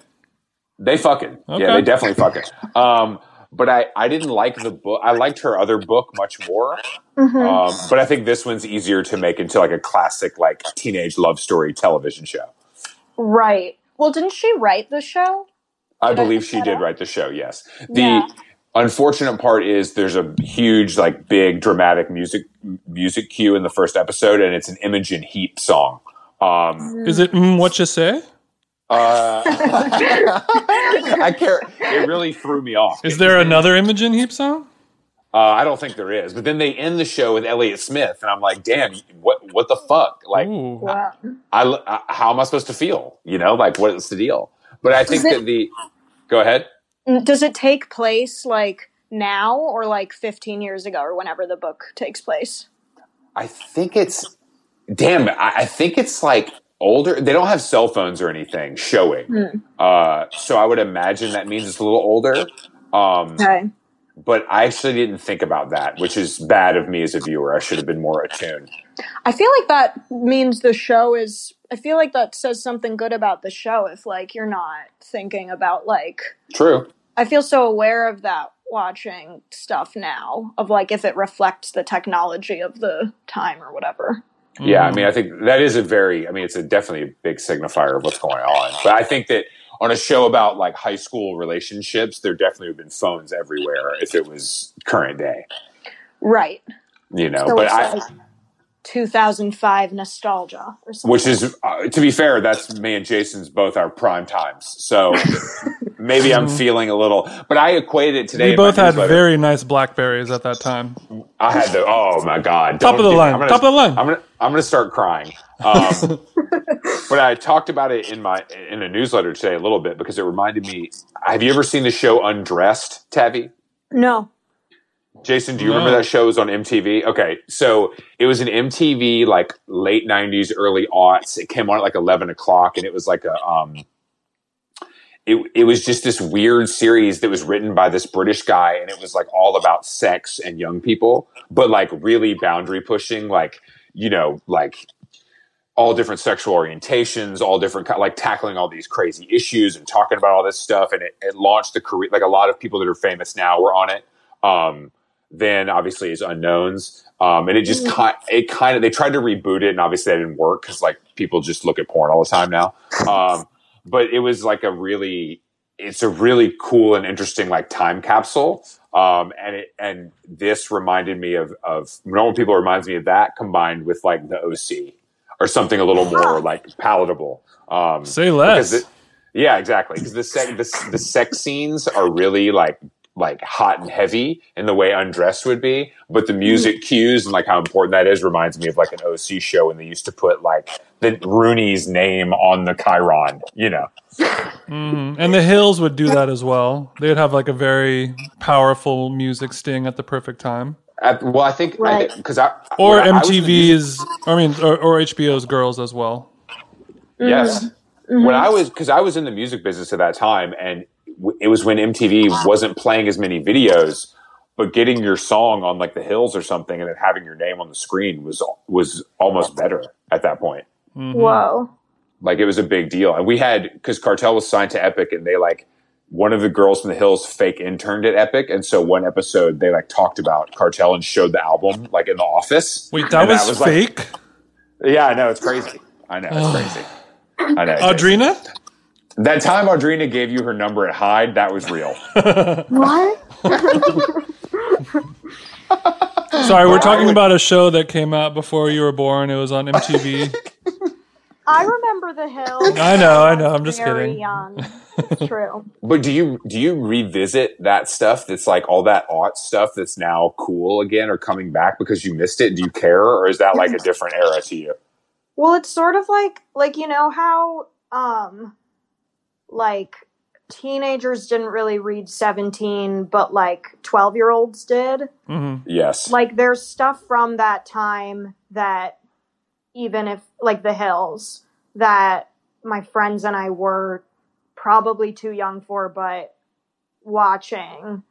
they fucking Okay. yeah, they definitely fucking. Um, but I I didn't like the book. I liked her other book much more. Mhm. Um, but I think this one's easier to make into like a classic like teenage love story television show. right. Well, didn't she write the show? I Did I believe pick she did up? write the show. Yes. The Yeah. Unfortunate part is there's a huge, like, big dramatic music music cue in the first episode, and it's an Imogen Heap song. Um, Is it mm, what you say? uh, I care. It really threw me off. Is there another Imogen Heap song? Uh, I don't think there is. But then they end the show with Elliott Smith, and I'm like, damn, what what the fuck? Like, Ooh. Wow. I, I how am I supposed to feel? You know, like what's the deal? But I think it- that the go ahead. Mm, Does it take place like now or like 15 years ago or whenever the book takes place? I think it's damn. I, I think it's like older. They don't have cell phones or anything showing. Hmm. Uh, so I would imagine that means it's a little older. Um, Okay. but I actually didn't think about that, which is bad of me as a viewer. I should have been more attuned. I feel like that means the show is. I feel like that says something good about the show if like you're not thinking about like. True. I feel so aware of that watching stuff now of like if it reflects the technology of the time or whatever. Yeah, I Mm. mean, I think that is a very. I mean, it's a definitely a big signifier of what's going on. But I think that on a show about like high school relationships, there definitely would have been phones everywhere if it was current day. Right. You know, So but I. like 2005 nostalgia or something. which is uh, to be fair that's me and jason's both our prime times so maybe i'm feeling a little but i equated it today We both had newsletter. very nice Blackberries at that time. i had the oh my god Top of the line. I'm gonna, Top of the line. i'm gonna i'm gonna start crying um, but i talked about it in my in a newsletter today a little bit because it reminded me have you ever seen the show undressed Tavi? no. Jason, do you No. remember that show was on MTV? Okay, so it was an MTV like late '90s, early aughts. It came on at like 11 o'clock, and it was like a um, it it was just this weird series that was written by this British guy, and it was like all about sex and young people, but like really boundary pushing, like you know, like all different sexual orientations, all different like tackling all these crazy issues and talking about all this stuff, and it, it launched the career. Like a lot of people that are famous now were on it. Um, then obviously is unknowns. Um, and it just kind, it kind of, they tried to reboot it and obviously that didn't work because like people just look at porn all the time now. Um, but it was like a really, it's a really cool and interesting like time capsule. Um, and it, and this reminded me of, of normal people reminds me of that combined with like the OC or something a little more like palatable. Um, Say less. it- yeah, exactly. Because the, sec- the the sex scenes are really like like hot and heavy in the way undressed would be, but the music cues and like how important that is reminds me of like an OC show when they used to put like the Rooney's name on the chyron. You know, Mhm. And the Hills would do that as well. They'd have like a very powerful music sting at the perfect time. At, well, I think Right. because I, Or when I- I was in the music- MTV's, I mean, or, or HBO's Girls as well. Yes. Mm-hmm. When I was, because I was in the music business at that time, and w- it was when MTV wasn't playing as many videos, but getting your song on like the hills or something, and then having your name on the screen was was almost better at that point. Mhm. Whoa. Like it was a big deal, and we had because Cartel was signed to Epic, and they like one of the girls from the hills fake interned at Epic, and so one episode they like talked about Cartel and showed the album like in the office. Wait, that And was, like- fake? yeah, I know it's crazy. I know it's crazy. I know. Audrina? That time Audrina gave you her number at Hyde, that was real. What? Sorry, we're talking about a show that came out before you were born. It was on MTV. I remember the hill. I know, I know, I'm just Very kidding. young. It's true. But do you do you revisit that stuff that's like all that aught stuff that's now cool again or coming back because you missed it? Do you care or is that like a different era to you? Well, it's sort of like like you know how um like teenagers didn't really read 17 but like 12 year olds did. Hmm Yes. like there's stuff from that time that even if like the hills that my friends and I were probably too young for but watching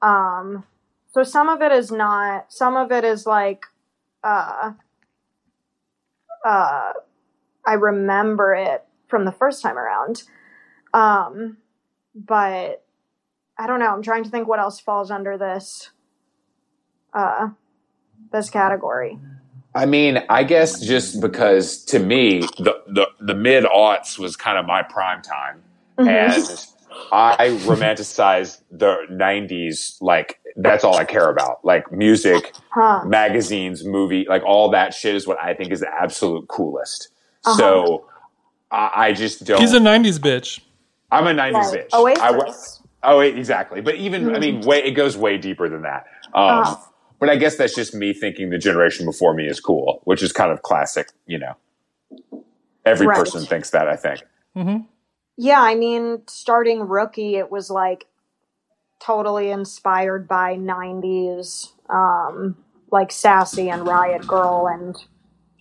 um so some of it is not some of it is like uh uh I remember it from the first time around um but I don't know I'm trying to think what else falls under this uh this category. I mean, I guess just because to me the the, the mid aughts was kind of my prime time, Mhm. and I romanticize the '90s. Like that's all I care about. Like music, huh. magazines, movie, like all that shit is what I think is the absolute coolest. Uh-huh. So I, I just don't. He's a '90s bitch. I'm a '90s Right. bitch. I, wa- Oh, wait, exactly. But even, I mean, way it goes way deeper than that. Um, Oh. But I guess that's just me thinking the generation before me is cool, which is kind of classic. You know, every Right. person thinks that. I think. hmm Yeah, I mean, starting rookie, it was like totally inspired by 90s, um, like Sassy and Riot Grrrl and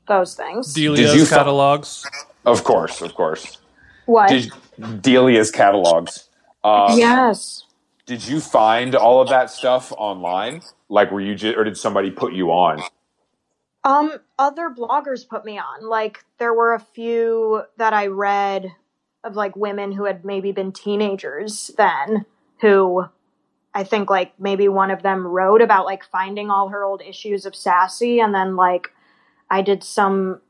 those things. Delia's you fi- catalogs. Of course, of course. What? Did Delia's catalogs? Um, yes. Did you find all of that stuff online? Like, were you just, or did somebody put you on? Um, other bloggers put me on. Like, there were a few that I read of like women who had maybe been teenagers then, who I think like maybe one of them wrote about like finding all her old issues of Sassy, and then like I did some,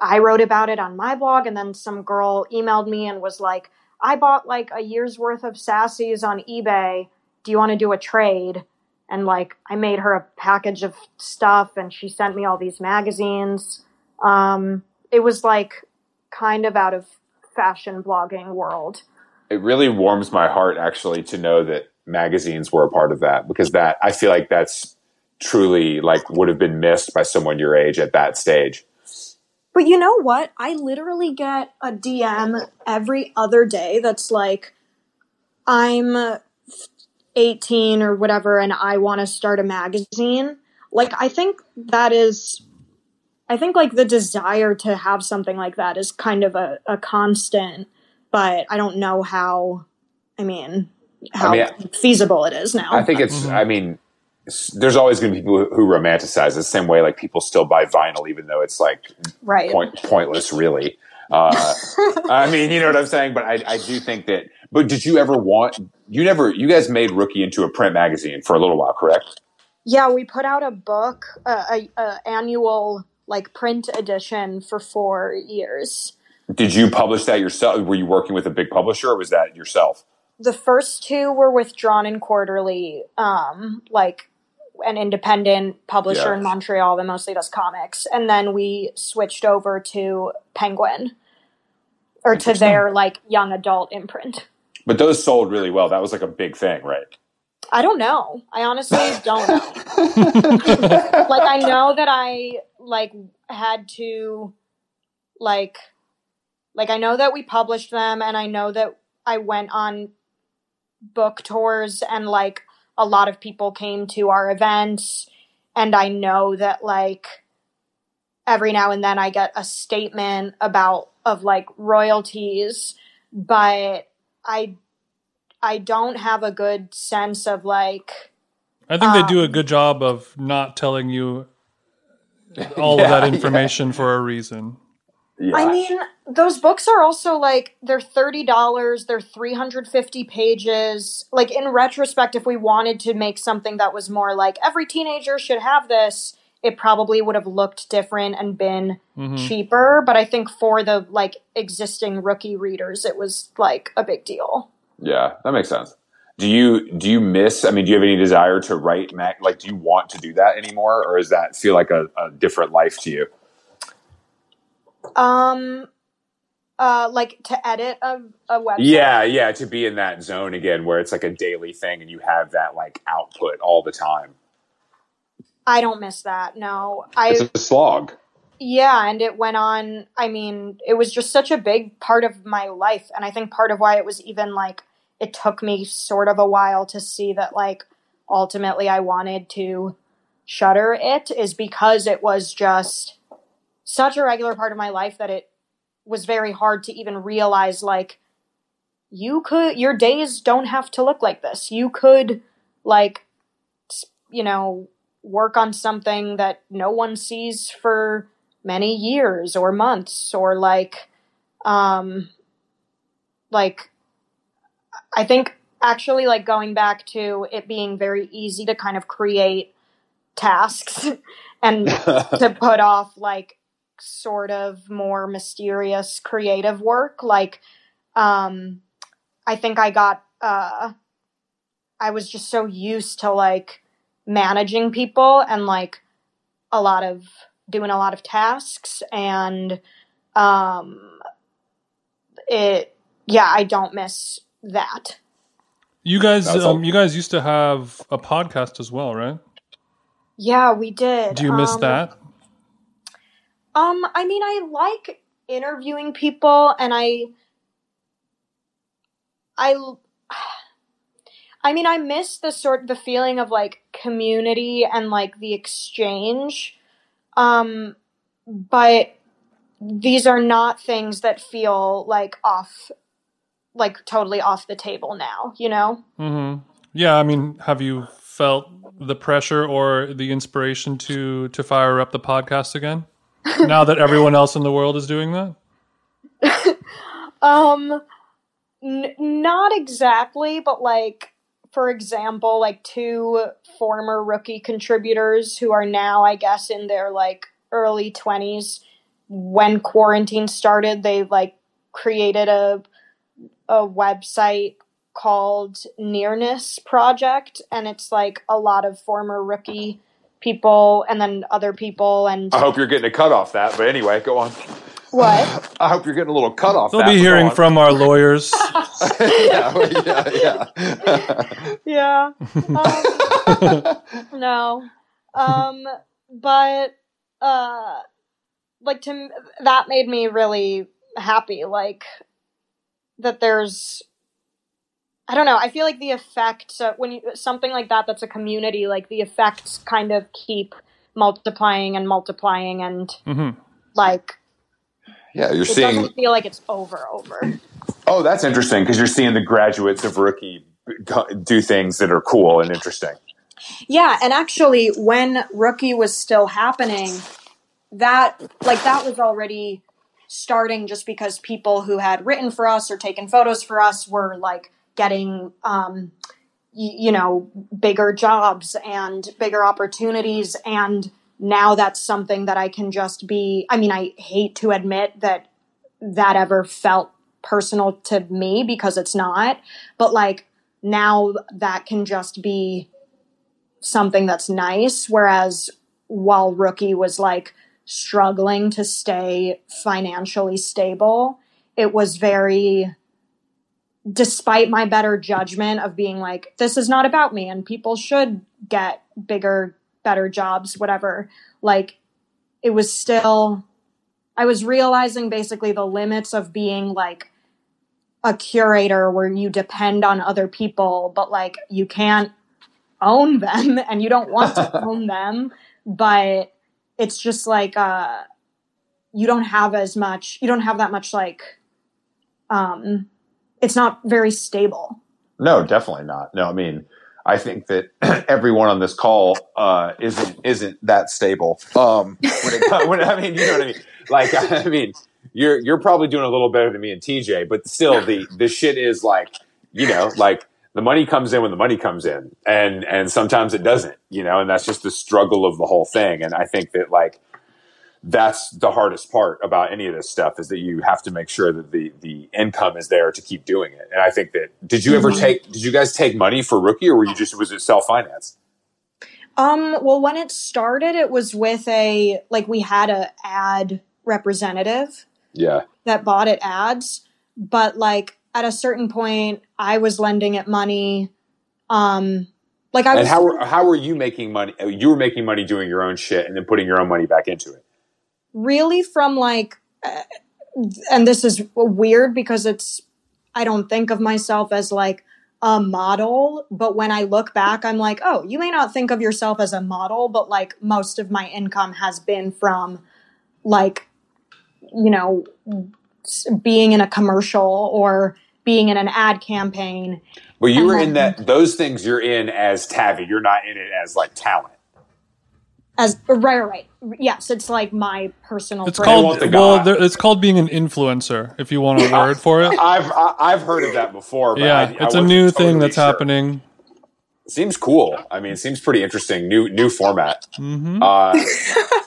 I wrote about it on my blog, and then some girl emailed me and was like, I bought like a year's worth of Sassies on eBay. Do you want to do a trade? and like I made her a package of stuff and she sent me all these magazines. Um, it was like kind of out of fashion blogging world. It really warms my heart actually to know that magazines were a part of that because that I feel like that's truly like would have been missed by someone your age at that stage. But you know what? I literally get a DM every other day that's like, I'm 18 or whatever and I want to start a magazine. Like, I think that is, I think like the desire to have something like that is kind of a, a constant, but I don't know how, I mean, how mean, feasible it is now. I think it's. Mm-hmm. I mean, s- there's always going to be people who, romanticize it the same way. Like people still buy vinyl, even though it's like right. point, pointless, really. Uh, I mean, you know what I'm saying. But I, I do think that. But did you ever want? You never. You guys made Rookie into a print magazine for a little while, correct? Yeah, we put out a book, uh, a, a annual like print edition for four years. Did you publish that yourself? Were you working with a big publisher, or was that yourself? The first two were with Drawn and Quarterly, um, like an independent publisher Yeah. in Montreal that mostly does comics, and then we switched over to Penguin, or to their like young adult imprint. But those sold really well. That was like a big thing, right? I don't know. I honestly don't know. like I know that I like had to like like I know that we published them and I know that I went on book tours and like a lot of people came to our events and I know that like every now and then I get a statement about of like royalties but I I don't have a good sense of like I think they do a Um, good job of not telling you all of Yeah, that yeah. information for a reason. Yeah. I mean, those books are also like they're thirty dollars. They're three hundred fifty pages. Like in retrospect, if we wanted to make something that was more like every teenager should have this, it probably would have looked different and been Mhm. cheaper. But I think for the like existing rookie readers, it was like a big deal. Yeah, that makes sense. Do you do you miss? I mean, do you have any desire to write Mac? Like, do you want to do that anymore, or does that feel like a, a different life to you? Um, uh, like to edit a, a website. Yeah, yeah, to be in that zone again, where it's like a daily thing, and you have that like output all the time. I don't miss that. No, I It's a slog. Yeah, and it went on. I mean, it was just such a big part of my life. And I think part of why it was even like, it took me sort of a while to see that, like, ultimately I wanted to shutter it is because it was just such a regular part of my life that it was very hard to even realize, like, you could, your days don't have to look like this. You could, like, you know, work on something that no one sees for many years or months or like um like I think actually like going back to it being very easy to kind of create tasks and to put off like sort of more mysterious creative work like um I think I got uh I was just so used to like managing people and like a lot of doing a lot of tasks and um it yeah i don't miss that You guys, um, you guys used to have a podcast as well, right? yeah we did Do you miss Um, that? Um i mean i like interviewing people and i i i mean i miss the sort the feeling of like community and like the exchange. Um but these are not things that feel like off like totally off the table now you know? Hmm Yeah, I mean, have you felt the pressure or the inspiration to to fire up the podcast again? Now that everyone else in the world is doing that? Um, n- not exactly, but like, for example, like two former rookie contributors who are now, I guess, in their like early 20s. When quarantine started, they like created a a website called Nearness Project, and it's like a lot of former rookie people and then other people and I hope you're getting a cut off that. But anyway, go on. what I hope you're getting a little cut off. They'll that, be but go hearing from our lawyers. yeah, yeah, yeah. yeah um, no um but uh like to that made me really happy like that there's i don't know i feel like the effects uh, when you something like that that's a community like the effects kind of keep multiplying and multiplying and hmm like yeah, you're it seeing. doesn't feel like it's over over Oh, that's interesting because you're seeing the graduates of rookie do things that are cool and interesting. Yeah, and actually, when Rookie was still happening, that like that was already starting just because people who had written for us or taken photos for us were like getting um y- you know bigger jobs and bigger opportunities and now that's something that I can just be I mean I hate to admit that that ever felt personal to me because it's not but like now that can just be something that's nice. Whereas while Rookie was like struggling to stay financially stable, it was very, despite my better judgment of being like, this is not about me and people should get bigger, better jobs, whatever. Like, it was still, I was realizing basically the limits of being like, a curator where you depend on other people, but like you can't own them and you don't want to own them but it's just like uh you don't have as much you don't have that much like um it's not very stable No, definitely not. No, I mean, I think that everyone on this call uh, isn't isn't that stable. Um, when it, when, I mean, you know what I mean. Like, I mean, you're you're probably doing a little better than me and TJ, but still, the the shit is like, you know, like the money comes in when the money comes in, and and sometimes it doesn't, you know, and that's just the struggle of the whole thing. And I think that like that's the hardest part about any of this stuff is that you have to make sure that the the income is there to keep doing it. And I think that did you ever Mhm. take did you guys take money for rookie or were you just was it self finance? um well when it started it was with a like we had a ad representative Yeah. that bought it ads but like at a certain point i was lending it money um like i And was how were how were you making money? You were making money doing your own shit and then putting your own money back into it. Really from like, uh, and this is weird because it's, I don't think of myself as like a model, but when I look back, I'm like, oh, you may not think of yourself as a model, but like most of my income has been from like, you know, being in a commercial or being in an ad campaign. Well, you were in that those things you're in as Tavi. You're not in it as like talent. As right, right, right. Yes, it's like my personal. It's brand. called the well, there, it's called being an influencer. If you want a word for it, I've I- I've heard of that before. But yeah, I, I it's a new totally thing that's sure. happening. Seems cool. I mean, it seems pretty interesting. New new format. hmm Uh,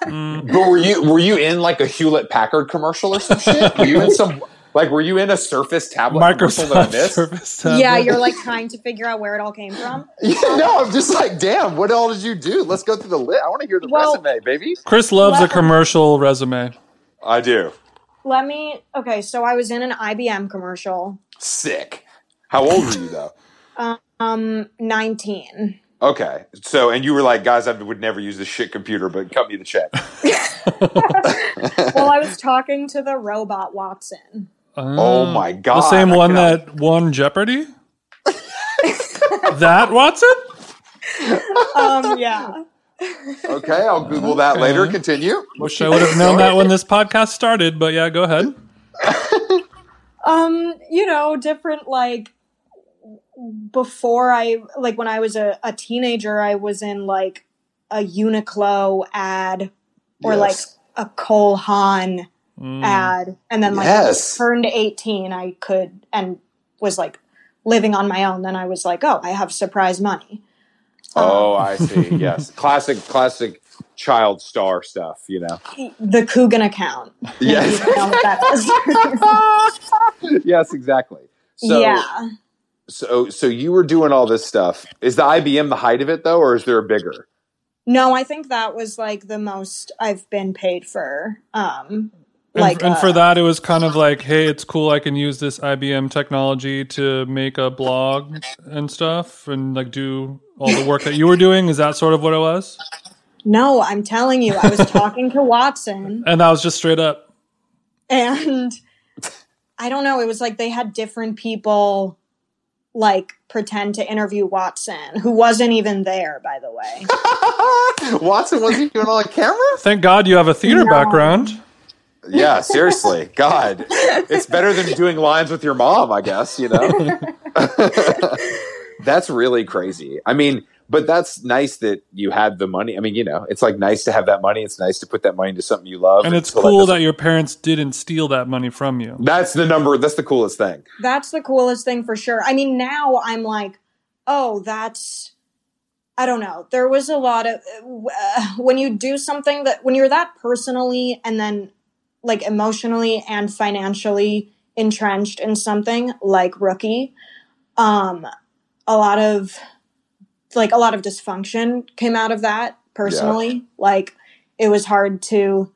Mm. but were you were you in like a Hewlett Packard commercial or some shit? Were you in some like were you in a Surface tablet commercial that I Microsoft? Surface tablet. Yeah, you're like trying to figure out where it all came from. Yeah, no, I'm just like, damn, what all did you do? Let's go through the list. I want to hear the Well- resume, baby. Chris loves a commercial resume. I do. Let me. Okay, so I was in an IBM commercial. Sick. How old were you though? Um, 19. Okay, so and you were like, guys, I would never use this shit computer, but cut me the check. Well, I was talking to the robot Watson. Oh my god! The same I one cannot- that won Jeopardy. that Watson? Um, yeah. Okay, I'll Google that later. Continue. Wish I would have known that when this podcast started, but yeah, go ahead. Um, you know, different like before I like when I was a, a teenager, I was in like a Uniqlo ad or Yes. like a Cole Haan Mm. ad, and then like Yes. turned eighteen, I could and was like living on my own. Then I was like, oh, I have surprise money. Oh, I see. Yes, classic, classic child star stuff. You know. The Coogan account. Yes. You know what that is. yes, exactly. So, yeah. so, so you were doing all this stuff. Is the IBM the height of it though, or is there a bigger? No, I think that was like the most I've been paid for. Um, like and uh, for that, it was kind of like, hey, it's cool. I can use this IBM technology to make a blog and stuff, and like do all the work that you were doing. Is that sort of what it was? No, I'm telling you, I was talking to Watson, And that was just straight up. and I don't know. It was like they had different people like pretend to interview Watson, who wasn't even there, by the way. Watson wasn't even on the camera. Thank God you have a theater No. background. Yeah, seriously. God, it's better than doing lines with your mom, I guess. You know. that's really crazy. I mean, but that's nice that you had the money. I mean, you know, it's like nice to have that money. It's nice to put that money into something you love. And it's to cool this- that your parents didn't steal that money from you. that's the number. That's the coolest thing. That's the coolest thing for sure. I mean, now I'm like, oh, that's. I don't know. There was a lot of uh, when you do something that when you're that personally and then like emotionally and financially entrenched in something like rookie, um, a lot of like a lot of dysfunction came out of that personally. Like it was hard to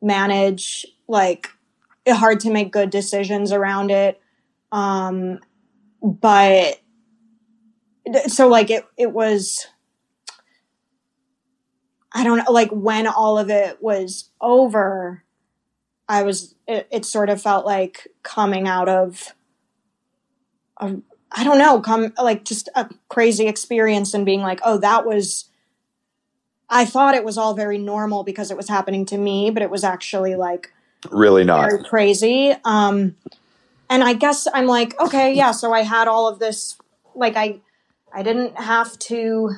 manage, like hard to make good decisions around it. Um, but so like it it was I don't know like when all of it was over I was it, it sort of felt like coming out of a, I don't know come like just a crazy experience and being like oh that was I thought it was all very normal because it was happening to me but it was actually like Really not. very crazy. Um, and I guess I'm like, okay, yeah. So I had all of this, like I, I didn't have to,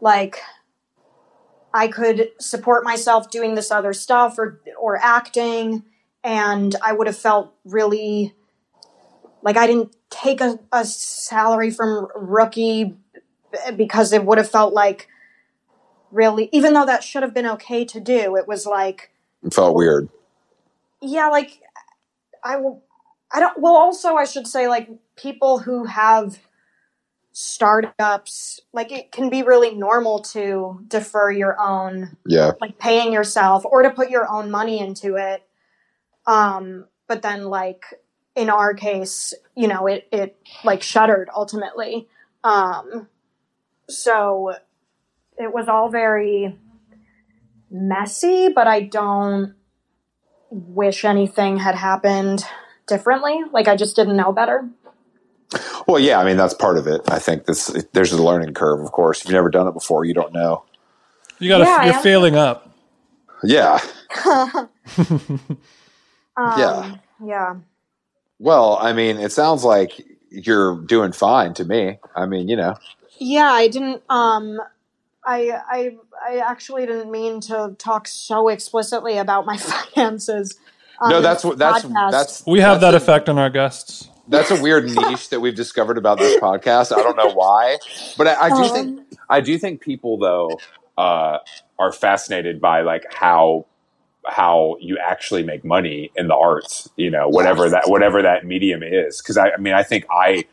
like, I could support myself doing this other stuff or or acting, and I would have felt really, like I didn't take a, a salary from rookie because it would have felt like really, even though that should have been okay to do, it was like It felt weird. yeah like i will i don't well also i should say like people who have startups like it can be really normal to defer your own Yeah. like paying yourself or to put your own money into it um but then like in our case you know it it like shuttered ultimately um so it was all very messy, but I don't wish anything had happened differently. Like I just didn't know better. Well, yeah, I mean that's part of it. I think this there's a learning curve, of course. If you've never done it before, you don't know. You got to. Yeah, you're am- failing up. Yeah. Um, Yeah. Yeah. Well, I mean, it sounds like you're doing fine to me. I mean, you know. Yeah, I didn't um I I I actually didn't mean to talk so explicitly about my finances. on no, that's what that's podcast. that's We have that's that a- effect on our guests. That's a weird niche that we've discovered about this podcast. I don't know why, but I, I do Um, think I do think people though uh, are fascinated by like how how you actually make money in the arts. You know, whatever that whatever that medium is. Because I, I mean, I think I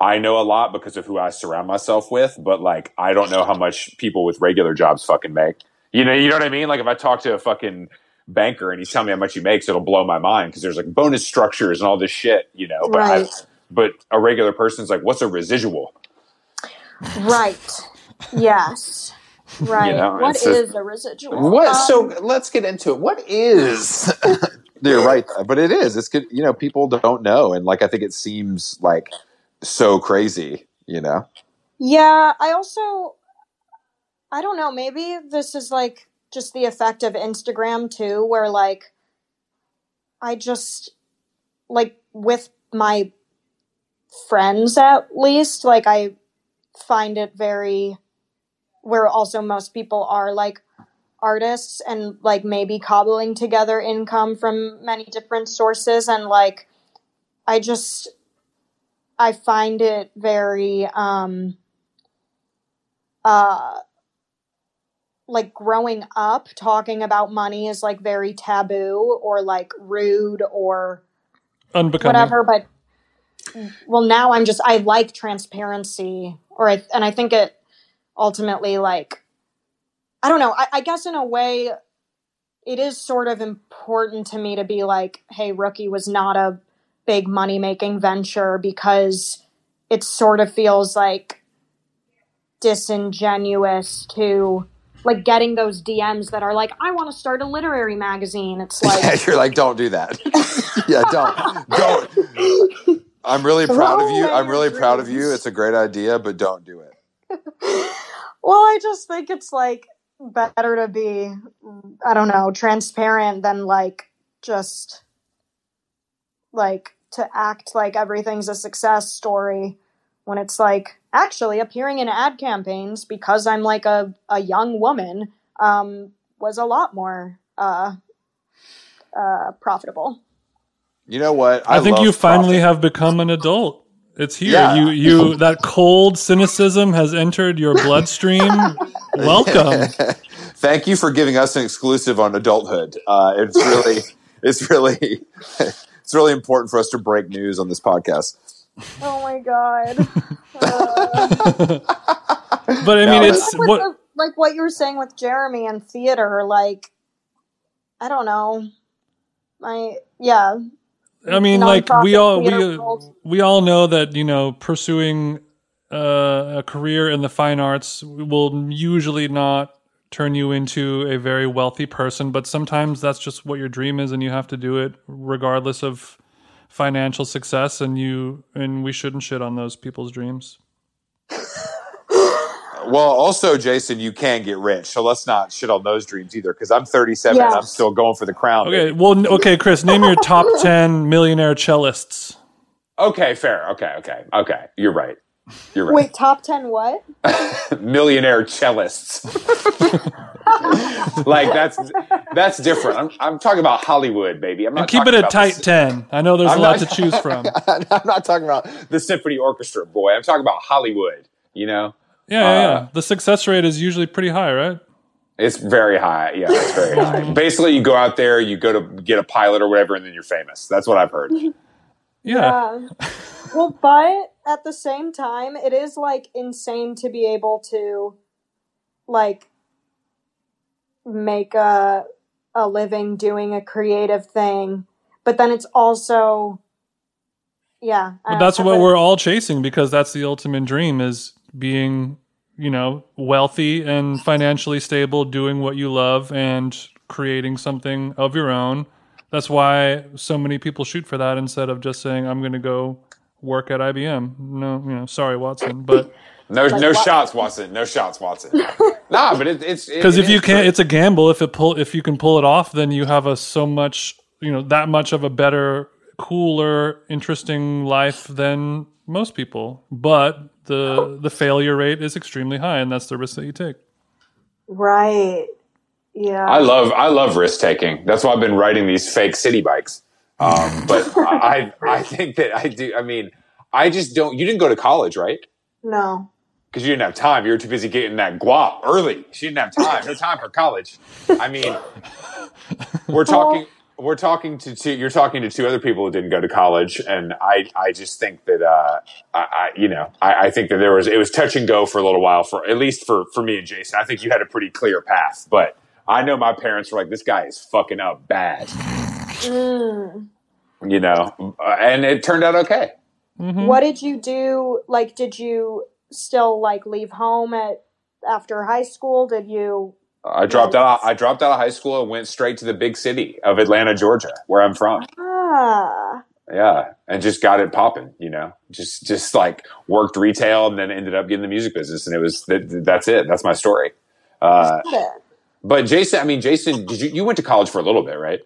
I know a lot because of who I surround myself with, but like I don't know how much people with regular jobs fucking make. You know, you know what I mean? Like if I talk to a fucking banker and he's telling me how much he makes, it'll blow my mind because there's like bonus structures and all this shit, you know. But I, but a regular person's like, what's a residual? Right. Yes. Right. You know, what it's just- is a residual? What? Um, so let's get into it. What is? You're right, but it is. It's good. You know, people don't know, and like I think it seems like so crazy. You know. Yeah, I also I don't know, maybe this is like just the effect of Instagram too where like I just like with my friends at least, like I find it very where also most people are like artists and like maybe cobbling together income from many different sources and like I just I find it very um uh like growing up talking about money is like very taboo or like rude or Unbecoming. whatever but well now i'm just i like transparency or I, and i think it ultimately like i don't know I, I guess in a way it is sort of important to me to be like hey rookie was not a big money making venture because it sort of feels like disingenuous to like getting those dms that are like i want to start a literary magazine it's like You're like, don't do that. yeah, don't, don't. I'm really proud of you. I'm really proud of you. It's a great idea, but don't do it. well, I just think it's like better to be, I don't know, transparent than like just like to act like everything's a success story when it's like actually appearing in ad campaigns because I'm like a, a young woman um, was a lot more uh, uh, profitable. You know what? I, think you finally profit. have become an adult. It's here. Yeah. You you that cold cynicism has entered your bloodstream. Welcome. Thank you for giving us an exclusive on adulthood. Uh, it's really, it's really, it's really important for us to break news on this podcast. Oh my god. Uh, But I mean, No, it's with what the, like what you were saying with Jeremy and theater, like I don't know. My yeah. I mean, like we all we world. we all know that you know pursuing uh, a career in the fine arts will usually not turn you into a very wealthy person, but sometimes that's just what your dream is, and you have to do it regardless of financial success. And you and we shouldn't shit on those people's dreams. Well, also, Jason, you can get rich, so let's not shit on those dreams either. Because I'm 37 and I'm still going for the crown. Okay, baby. well, okay, Chris, name your top ten millionaire cellists. Okay, fair. Okay, okay, okay. You're right. You're right. Wait, top ten what? Millionaire cellists. like that's that's different. I'm, I'm talking about Hollywood, baby. I'm not And keep it talking a tight the- ten. I know there's I'm a lot not- to choose from. I'm not talking about the symphony orchestra, boy. I'm talking about Hollywood. You know, Yeah, yeah, yeah. Uh, The success rate is usually pretty high, right? it's very high. Yeah, it's very high. Basically, you go out there, you go to get a pilot or whatever, and then you're famous. That's what I've heard. Yeah. Well, but at the same time, it is like insane to be able to like make a a living doing a creative thing, but then it's also yeah. But that's what we're all chasing because that's the ultimate dream is being you know, wealthy and financially stable, doing what you love and creating something of your own. That's why so many people shoot for that instead of just saying, I'm going to go work at IBM. No, you know, sorry, Watson. But No, no what- shots, Watson. No shots, Watson. nah, but it, it's because it if you can't, true. it's a gamble. If it pull, if you can pull it off, then you have a so much, you know, that much of a better, cooler, interesting life than most people. But the the failure rate is extremely high, and that's the risk that you take. Right. Yeah. I love I love risk taking. That's why I've been riding these fake city bikes. Um, but I I think that I do. I mean, I just don't. You didn't go to college, right? no. Because you didn't have time. You were too busy getting that guap early. She didn't have time. No time for college. I mean, we're talking. We're talking to two. You're talking to two other people who didn't go to college, and I. I just think that. Uh, I, I. You know. I, I think that there was. It was touch and go for a little while. For at least for for me and Jason. I think you had a pretty clear path, but. I know my parents were like, "This guy is fucking up bad," Mm. you know, uh, and it turned out okay. Mhm. What did you do? Like, did you still like leave home at after high school? Did you? I dropped out. I dropped out of high school and went straight to the big city of Atlanta, Georgia, where I'm from. Ah. Yeah, and just got it popping. You know, just just like worked retail and then ended up getting the music business, and it was that, that's it. That's my story. Uh, but Jason, I mean, Jason, did you you went to college for a little bit, right?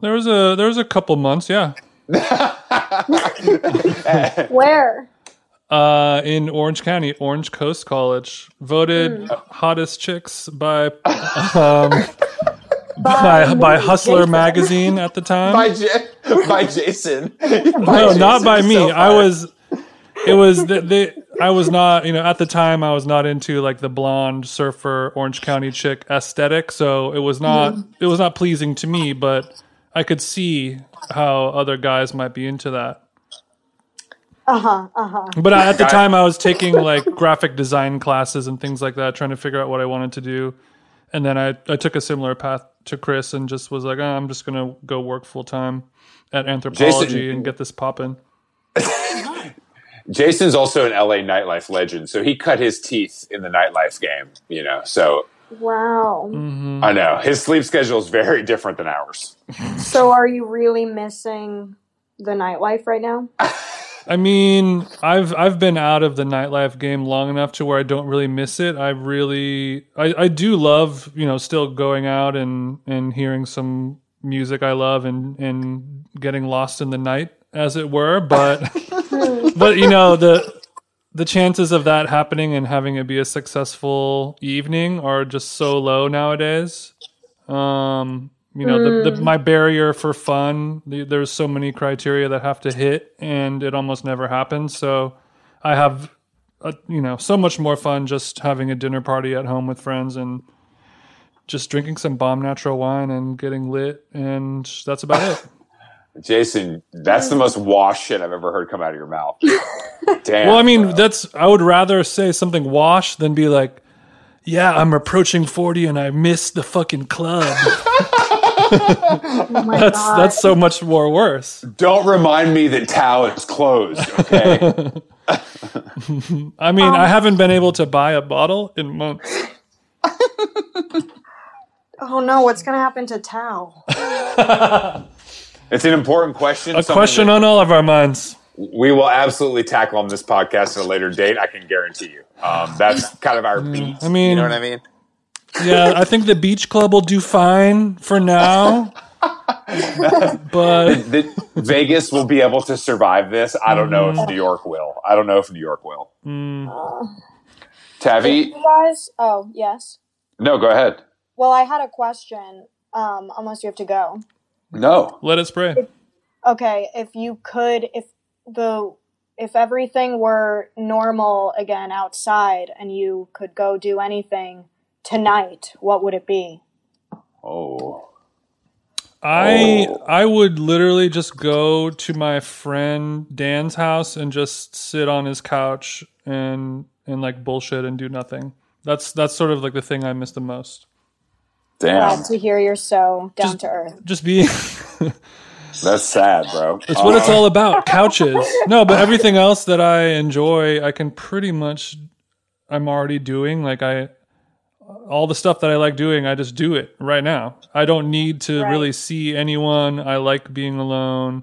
There was a there was a couple months, yeah, Where? uh, in Orange County, Orange Coast College, voted hottest chicks by um, by by Hustler Jason. magazine at the time. by J- by Jason. no, not by me. I was. It was the, the I was not you know at the time I was not into like the blonde surfer Orange County chick aesthetic, so it was not it was not pleasing to me. But I could see how other guys might be into that. Uh huh. Uh huh. But at the time, I was taking like graphic design classes and things like that, trying to figure out what I wanted to do. And then I, I took a similar path to Chris and just was like, oh, I'm just going to go work full time at Anthropologie Jason- and get this popping. Jason's also an LA nightlife legend, so he cut his teeth in the nightlife game. You know, so Wow. Mm. I know his sleep schedule is very different than ours. So, are you really missing the nightlife right now? I mean, I've I've been out of the nightlife game long enough to where I don't really miss it. I really I, I do love, you know, still going out and, and hearing some music I love and, and getting lost in the night, as it were. But but you know, the the chances of that happening and having it be a successful evening are just so low nowadays. Um, you know, the, the, my barrier for fun, the, there's so many criteria that have to hit, and it almost never happens. So I have, a, you know, so much more fun just having a dinner party at home with friends and just drinking some bomb natural wine and getting lit, and that's about it. Jason, that's the mm. most washed shit I've ever heard come out of your mouth. Damn. Well, I mean, that's I would rather say something wash than be like, yeah, I'm approaching 40 and I miss the fucking club. Oh That's god. that's so much more worse. don't remind me that Tao is closed. Okay. I mean, I um, haven't been able to buy a bottle in months. oh no, what's gonna happen to Tao? It's an important question. A question on all of our minds. we will absolutely tackle on this podcast at a later date. I can guarantee you. Um, that's kind of our beat. I mean- you know what I mean? Yeah, I think the beach club will do fine for now. but that Vegas will be able to survive this. I don't know if New York will. I don't know if New York will. Tavi, guys? Oh yes. no, go ahead. Well, I had a question. Um, unless you have to go. No, let it spray. Okay, if you could, if the if everything were normal again outside and you could go do anything tonight, what would it be? oh, I Oh. I would literally just go to my friend Dan's house and just sit on his couch and and like bullshit and do nothing. That's that's sort of like the thing I miss the most. Damn, Glad to hear you're so down to earth. Just be. that's sad, bro. It's what it's all about. Couches. No, but everything else that I enjoy, I can pretty much I'm already doing. Like I, all the stuff that I like doing, I just do it right now. I don't need to Right. really see anyone. I like being alone.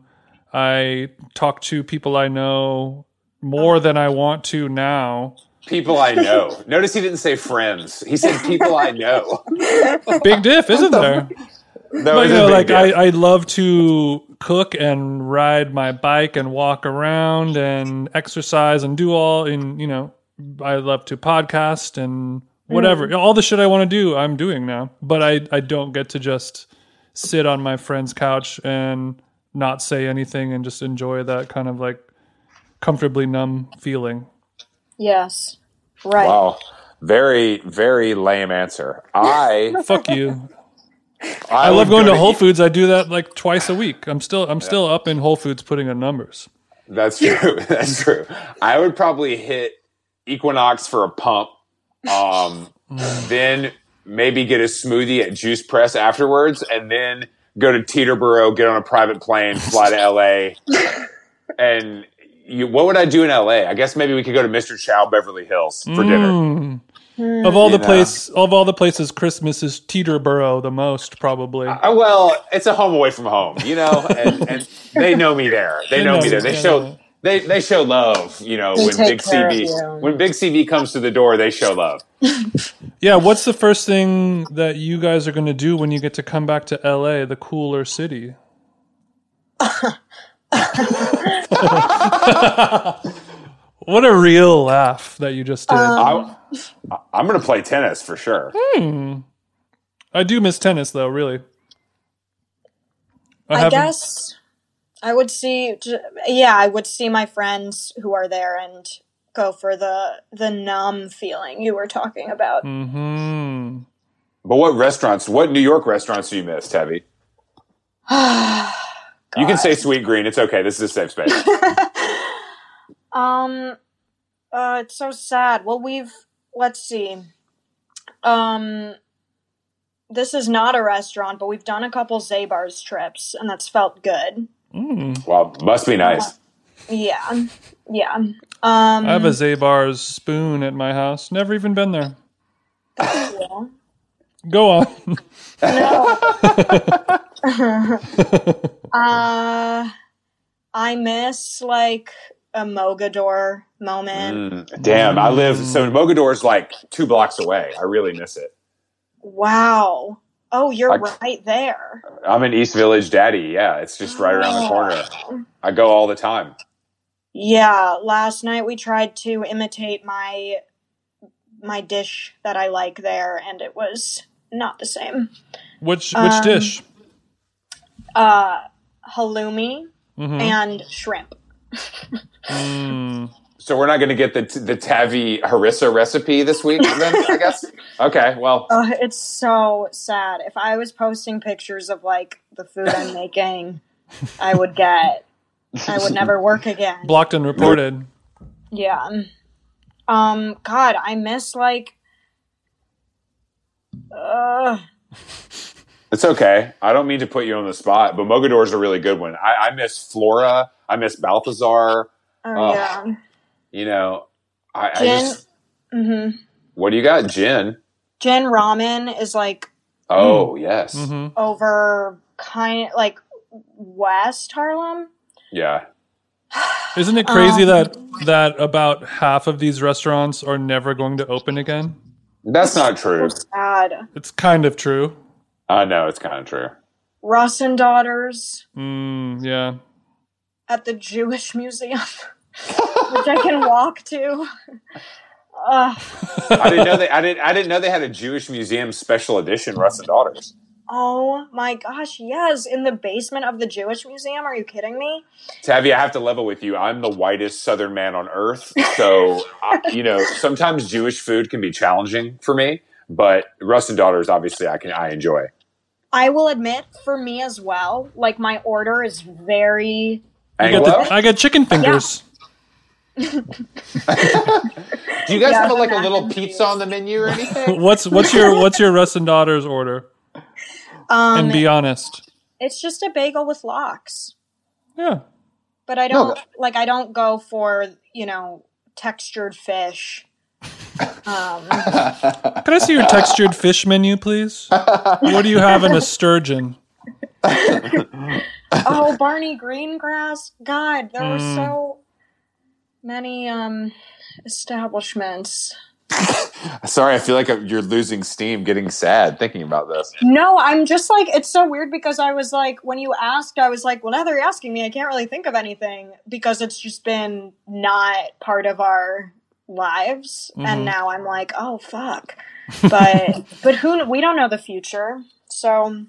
I talk to people I know more uh-huh. than I want to now. People I know. Notice he didn't say friends. He said people I know. Big diff, isn't there? That But, you know, like deal. I, I love to cook and ride my bike and walk around and exercise and do all in you know I love to podcast and whatever mm. all the shit I want to do I'm doing now but I I don't get to just sit on my friend's couch and not say anything and just enjoy that kind of like comfortably numb feeling Yes. Right. Wow. Very, very lame answer. I fuck you I, I love going go to Whole Foods I do that like twice a week I'm still I'm still up in Whole Foods putting in numbers That's true. That's true. I would probably hit Equinox for a pump. Um, then maybe get a smoothie at Juice Press afterwards, and then go to Teterboro, get on a private plane, fly to LA. and you, what would I do in LA? I guess maybe we could go to Mr. Chow Beverly Hills for dinner. Mm. Of all the You know. place, of all the places, Christmas is Teterboro the most probably. Uh, well, it's a home away from home, you know, and, and they know me there. They, They know, know me there. They yeah. show they they show love, you know, They when Big care CV when Big CV comes to the door, they show love. yeah, what's the first thing that you guys are going to do when you get to come back to LA, the cooler city? what a real laugh that you just did. Um, I, I'm going to play tennis for sure. I do miss tennis though, really. I haven't- guess I would see. Yeah, I would see my friends who are there and go for the the numb feeling you were talking about. Mhm. But what restaurants? What New York restaurants do you miss, Tavi? You can say Sweetgreen. It's okay. This is a safe space. Um, uh, it's so sad. Well, we've let's see. Um, this is not a restaurant, but we've done a couple Zabar's trips, and that's felt good. Mm. well, must be nice. Yeah, yeah. Um, I have a Zabar's spoon at my house. Never even been there. yeah. Go on. Uh, I miss like a Mogador moment. Mm, damn, I live so Mogador's like two blocks away. I really miss it. Wow. Oh, you're I- right there. I'm in East Village, Daddy. Yeah, it's just right around the corner. I go all the time. Yeah, last night we tried to imitate my my dish that I like there, and it was not the same. Which which Um, dish? Uh, halloumi Mhm. and shrimp. Mm. So we're not going to get the the Tavi harissa recipe this week, then I guess. Okay, well, Uh, it's so sad. If I was posting pictures of like the food I'm making, I would get. I would never work again. Blocked and reported. Yeah. Um. God, I miss like. Uh, it's okay. I don't mean to put you on the spot, but Mogador's a really good one. I, I miss Flora. I miss Balthazar. oh yeah. You know, I, I Jin. just. hmm What do you got, Jin? Jin ramen is like Oh yes, hmm over kind of like West Harlem. yeah. Isn't it crazy Um, that that about half of these restaurants are never going to open again? That's not true. Sad. It's kind of true. I know it's kind of true. Russ and Daughters Mm, yeah. at the Jewish Museum, which I can walk to. Ugh. I didn't know they. I didn't. I didn't know they had a Jewish museum special edition. Russ and Daughters. oh my gosh, yes, in the basement of the Jewish Museum. Are you kidding me? Tavi, I have to level with you. I'm the whitest Southern man on earth, so I, you know sometimes Jewish food can be challenging for me. But Russ and Daughters, obviously, I can. I enjoy. I will admit, for me as well, like my order is very. I get, Anglo, the, I get chicken fingers. do you guys Yeah, have like a little and pizza on the menu or anything? What's what's your what's your Russ and Daughters order? Um, And be honest. it's just a bagel with lox. Yeah. But I don't like I don't go for, you know, textured fish Um, Can I see your textured fish menu, please? What do you have in a sturgeon? oh, Barney Greengrass. God, there were Mm. so many um establishments. Sorry, I feel like you're losing steam, getting sad thinking about this. No, I'm just like it's so weird because I was like when you asked, I was like, well, now that you're asking me, I can't really think of anything because it's just been not part of our lives, Mhm. and now I'm like, oh fuck. But but who we don't know the future, so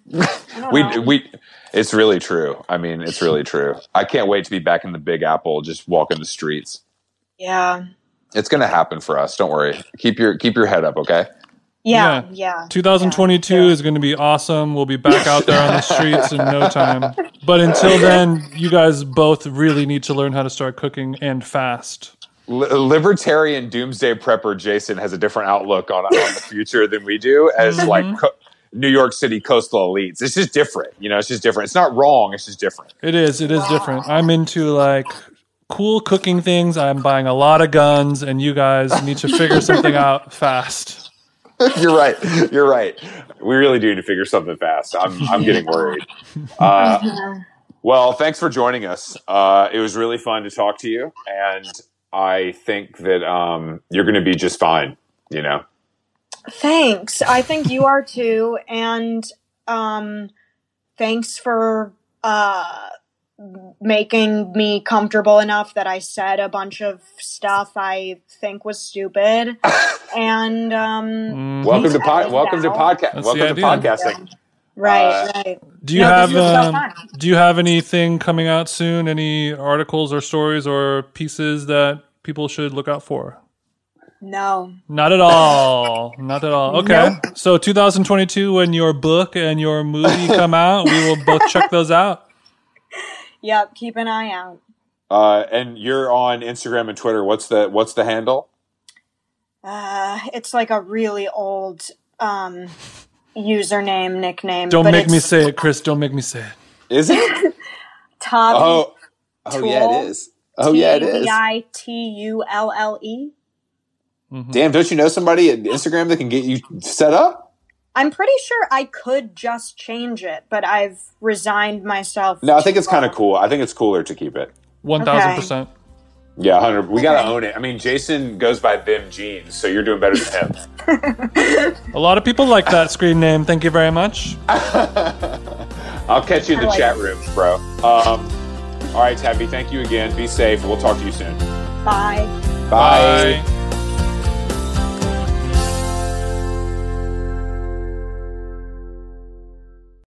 We know. we it's really true. I mean, it's really true. I can't wait to be back in the Big Apple, just walking the streets. yeah. It's going to happen for us. Don't worry. Keep your keep your head up, okay? Yeah, yeah. 2022 Yeah. is going to be awesome. We'll be back out there on the streets in no time. But until then, you guys both really need to learn how to start cooking and fast. Li- libertarian doomsday prepper Jason has a different outlook on, on the future than we do as Mhm. like co- New York City coastal elites. It's just different. You know, it's just different. It's not wrong. It's just different. It is. It is different. I'm into like cool cooking things. I'm buying a lot of guns, and you guys need to figure something out fast. You're right. You're right. We really do need to figure something fast. I'm I'm getting worried. Uh, well, thanks for joining us. Uh, it was really fun to talk to you, and I think that um, you're going to be just fine. You know. Thanks. I think you are too. And um thanks for uh making me comfortable enough that I said a bunch of stuff I think was stupid. and um Mhm. Welcome to Thanks, pod, Evan welcome to Dow. podcast. That's Welcome to podcasting. idea. Podcasting. right, Uh, right. Do you No, have this so um. Do you have anything coming out soon? Any articles or stories or pieces that people should look out for? No. Not at all. Not at all. Okay. So 2022, when your book and your movie come out, we will both check those out. Yep, keep an eye out. Uh, and you're on Instagram and Twitter. What's the What's the handle? Uh it's like a really old um username, nickname. Don't but make me say it, Chris. Don't make me say it. Is it? Tavi oh, oh yeah, it is. Oh yeah, it is. T-V-I-T-U-L-L-E. Mhm. Damn, don't you know somebody at Instagram that can get you set up? I'm pretty sure I could just change it, but I've resigned myself. No, I think it's kind of cool. I think it's cooler to keep it. 1000%. Yeah, hundred. We gotta own it. I mean, Jason goes by Bim Jeans, so you're doing better than him. A lot of people like that screen name. Thank you very much. I'll catch you in the like chat it. rooms, bro. Um, all right, Tavi. Thank you again. Be safe. We'll talk to you soon. Bye. Bye. Bye.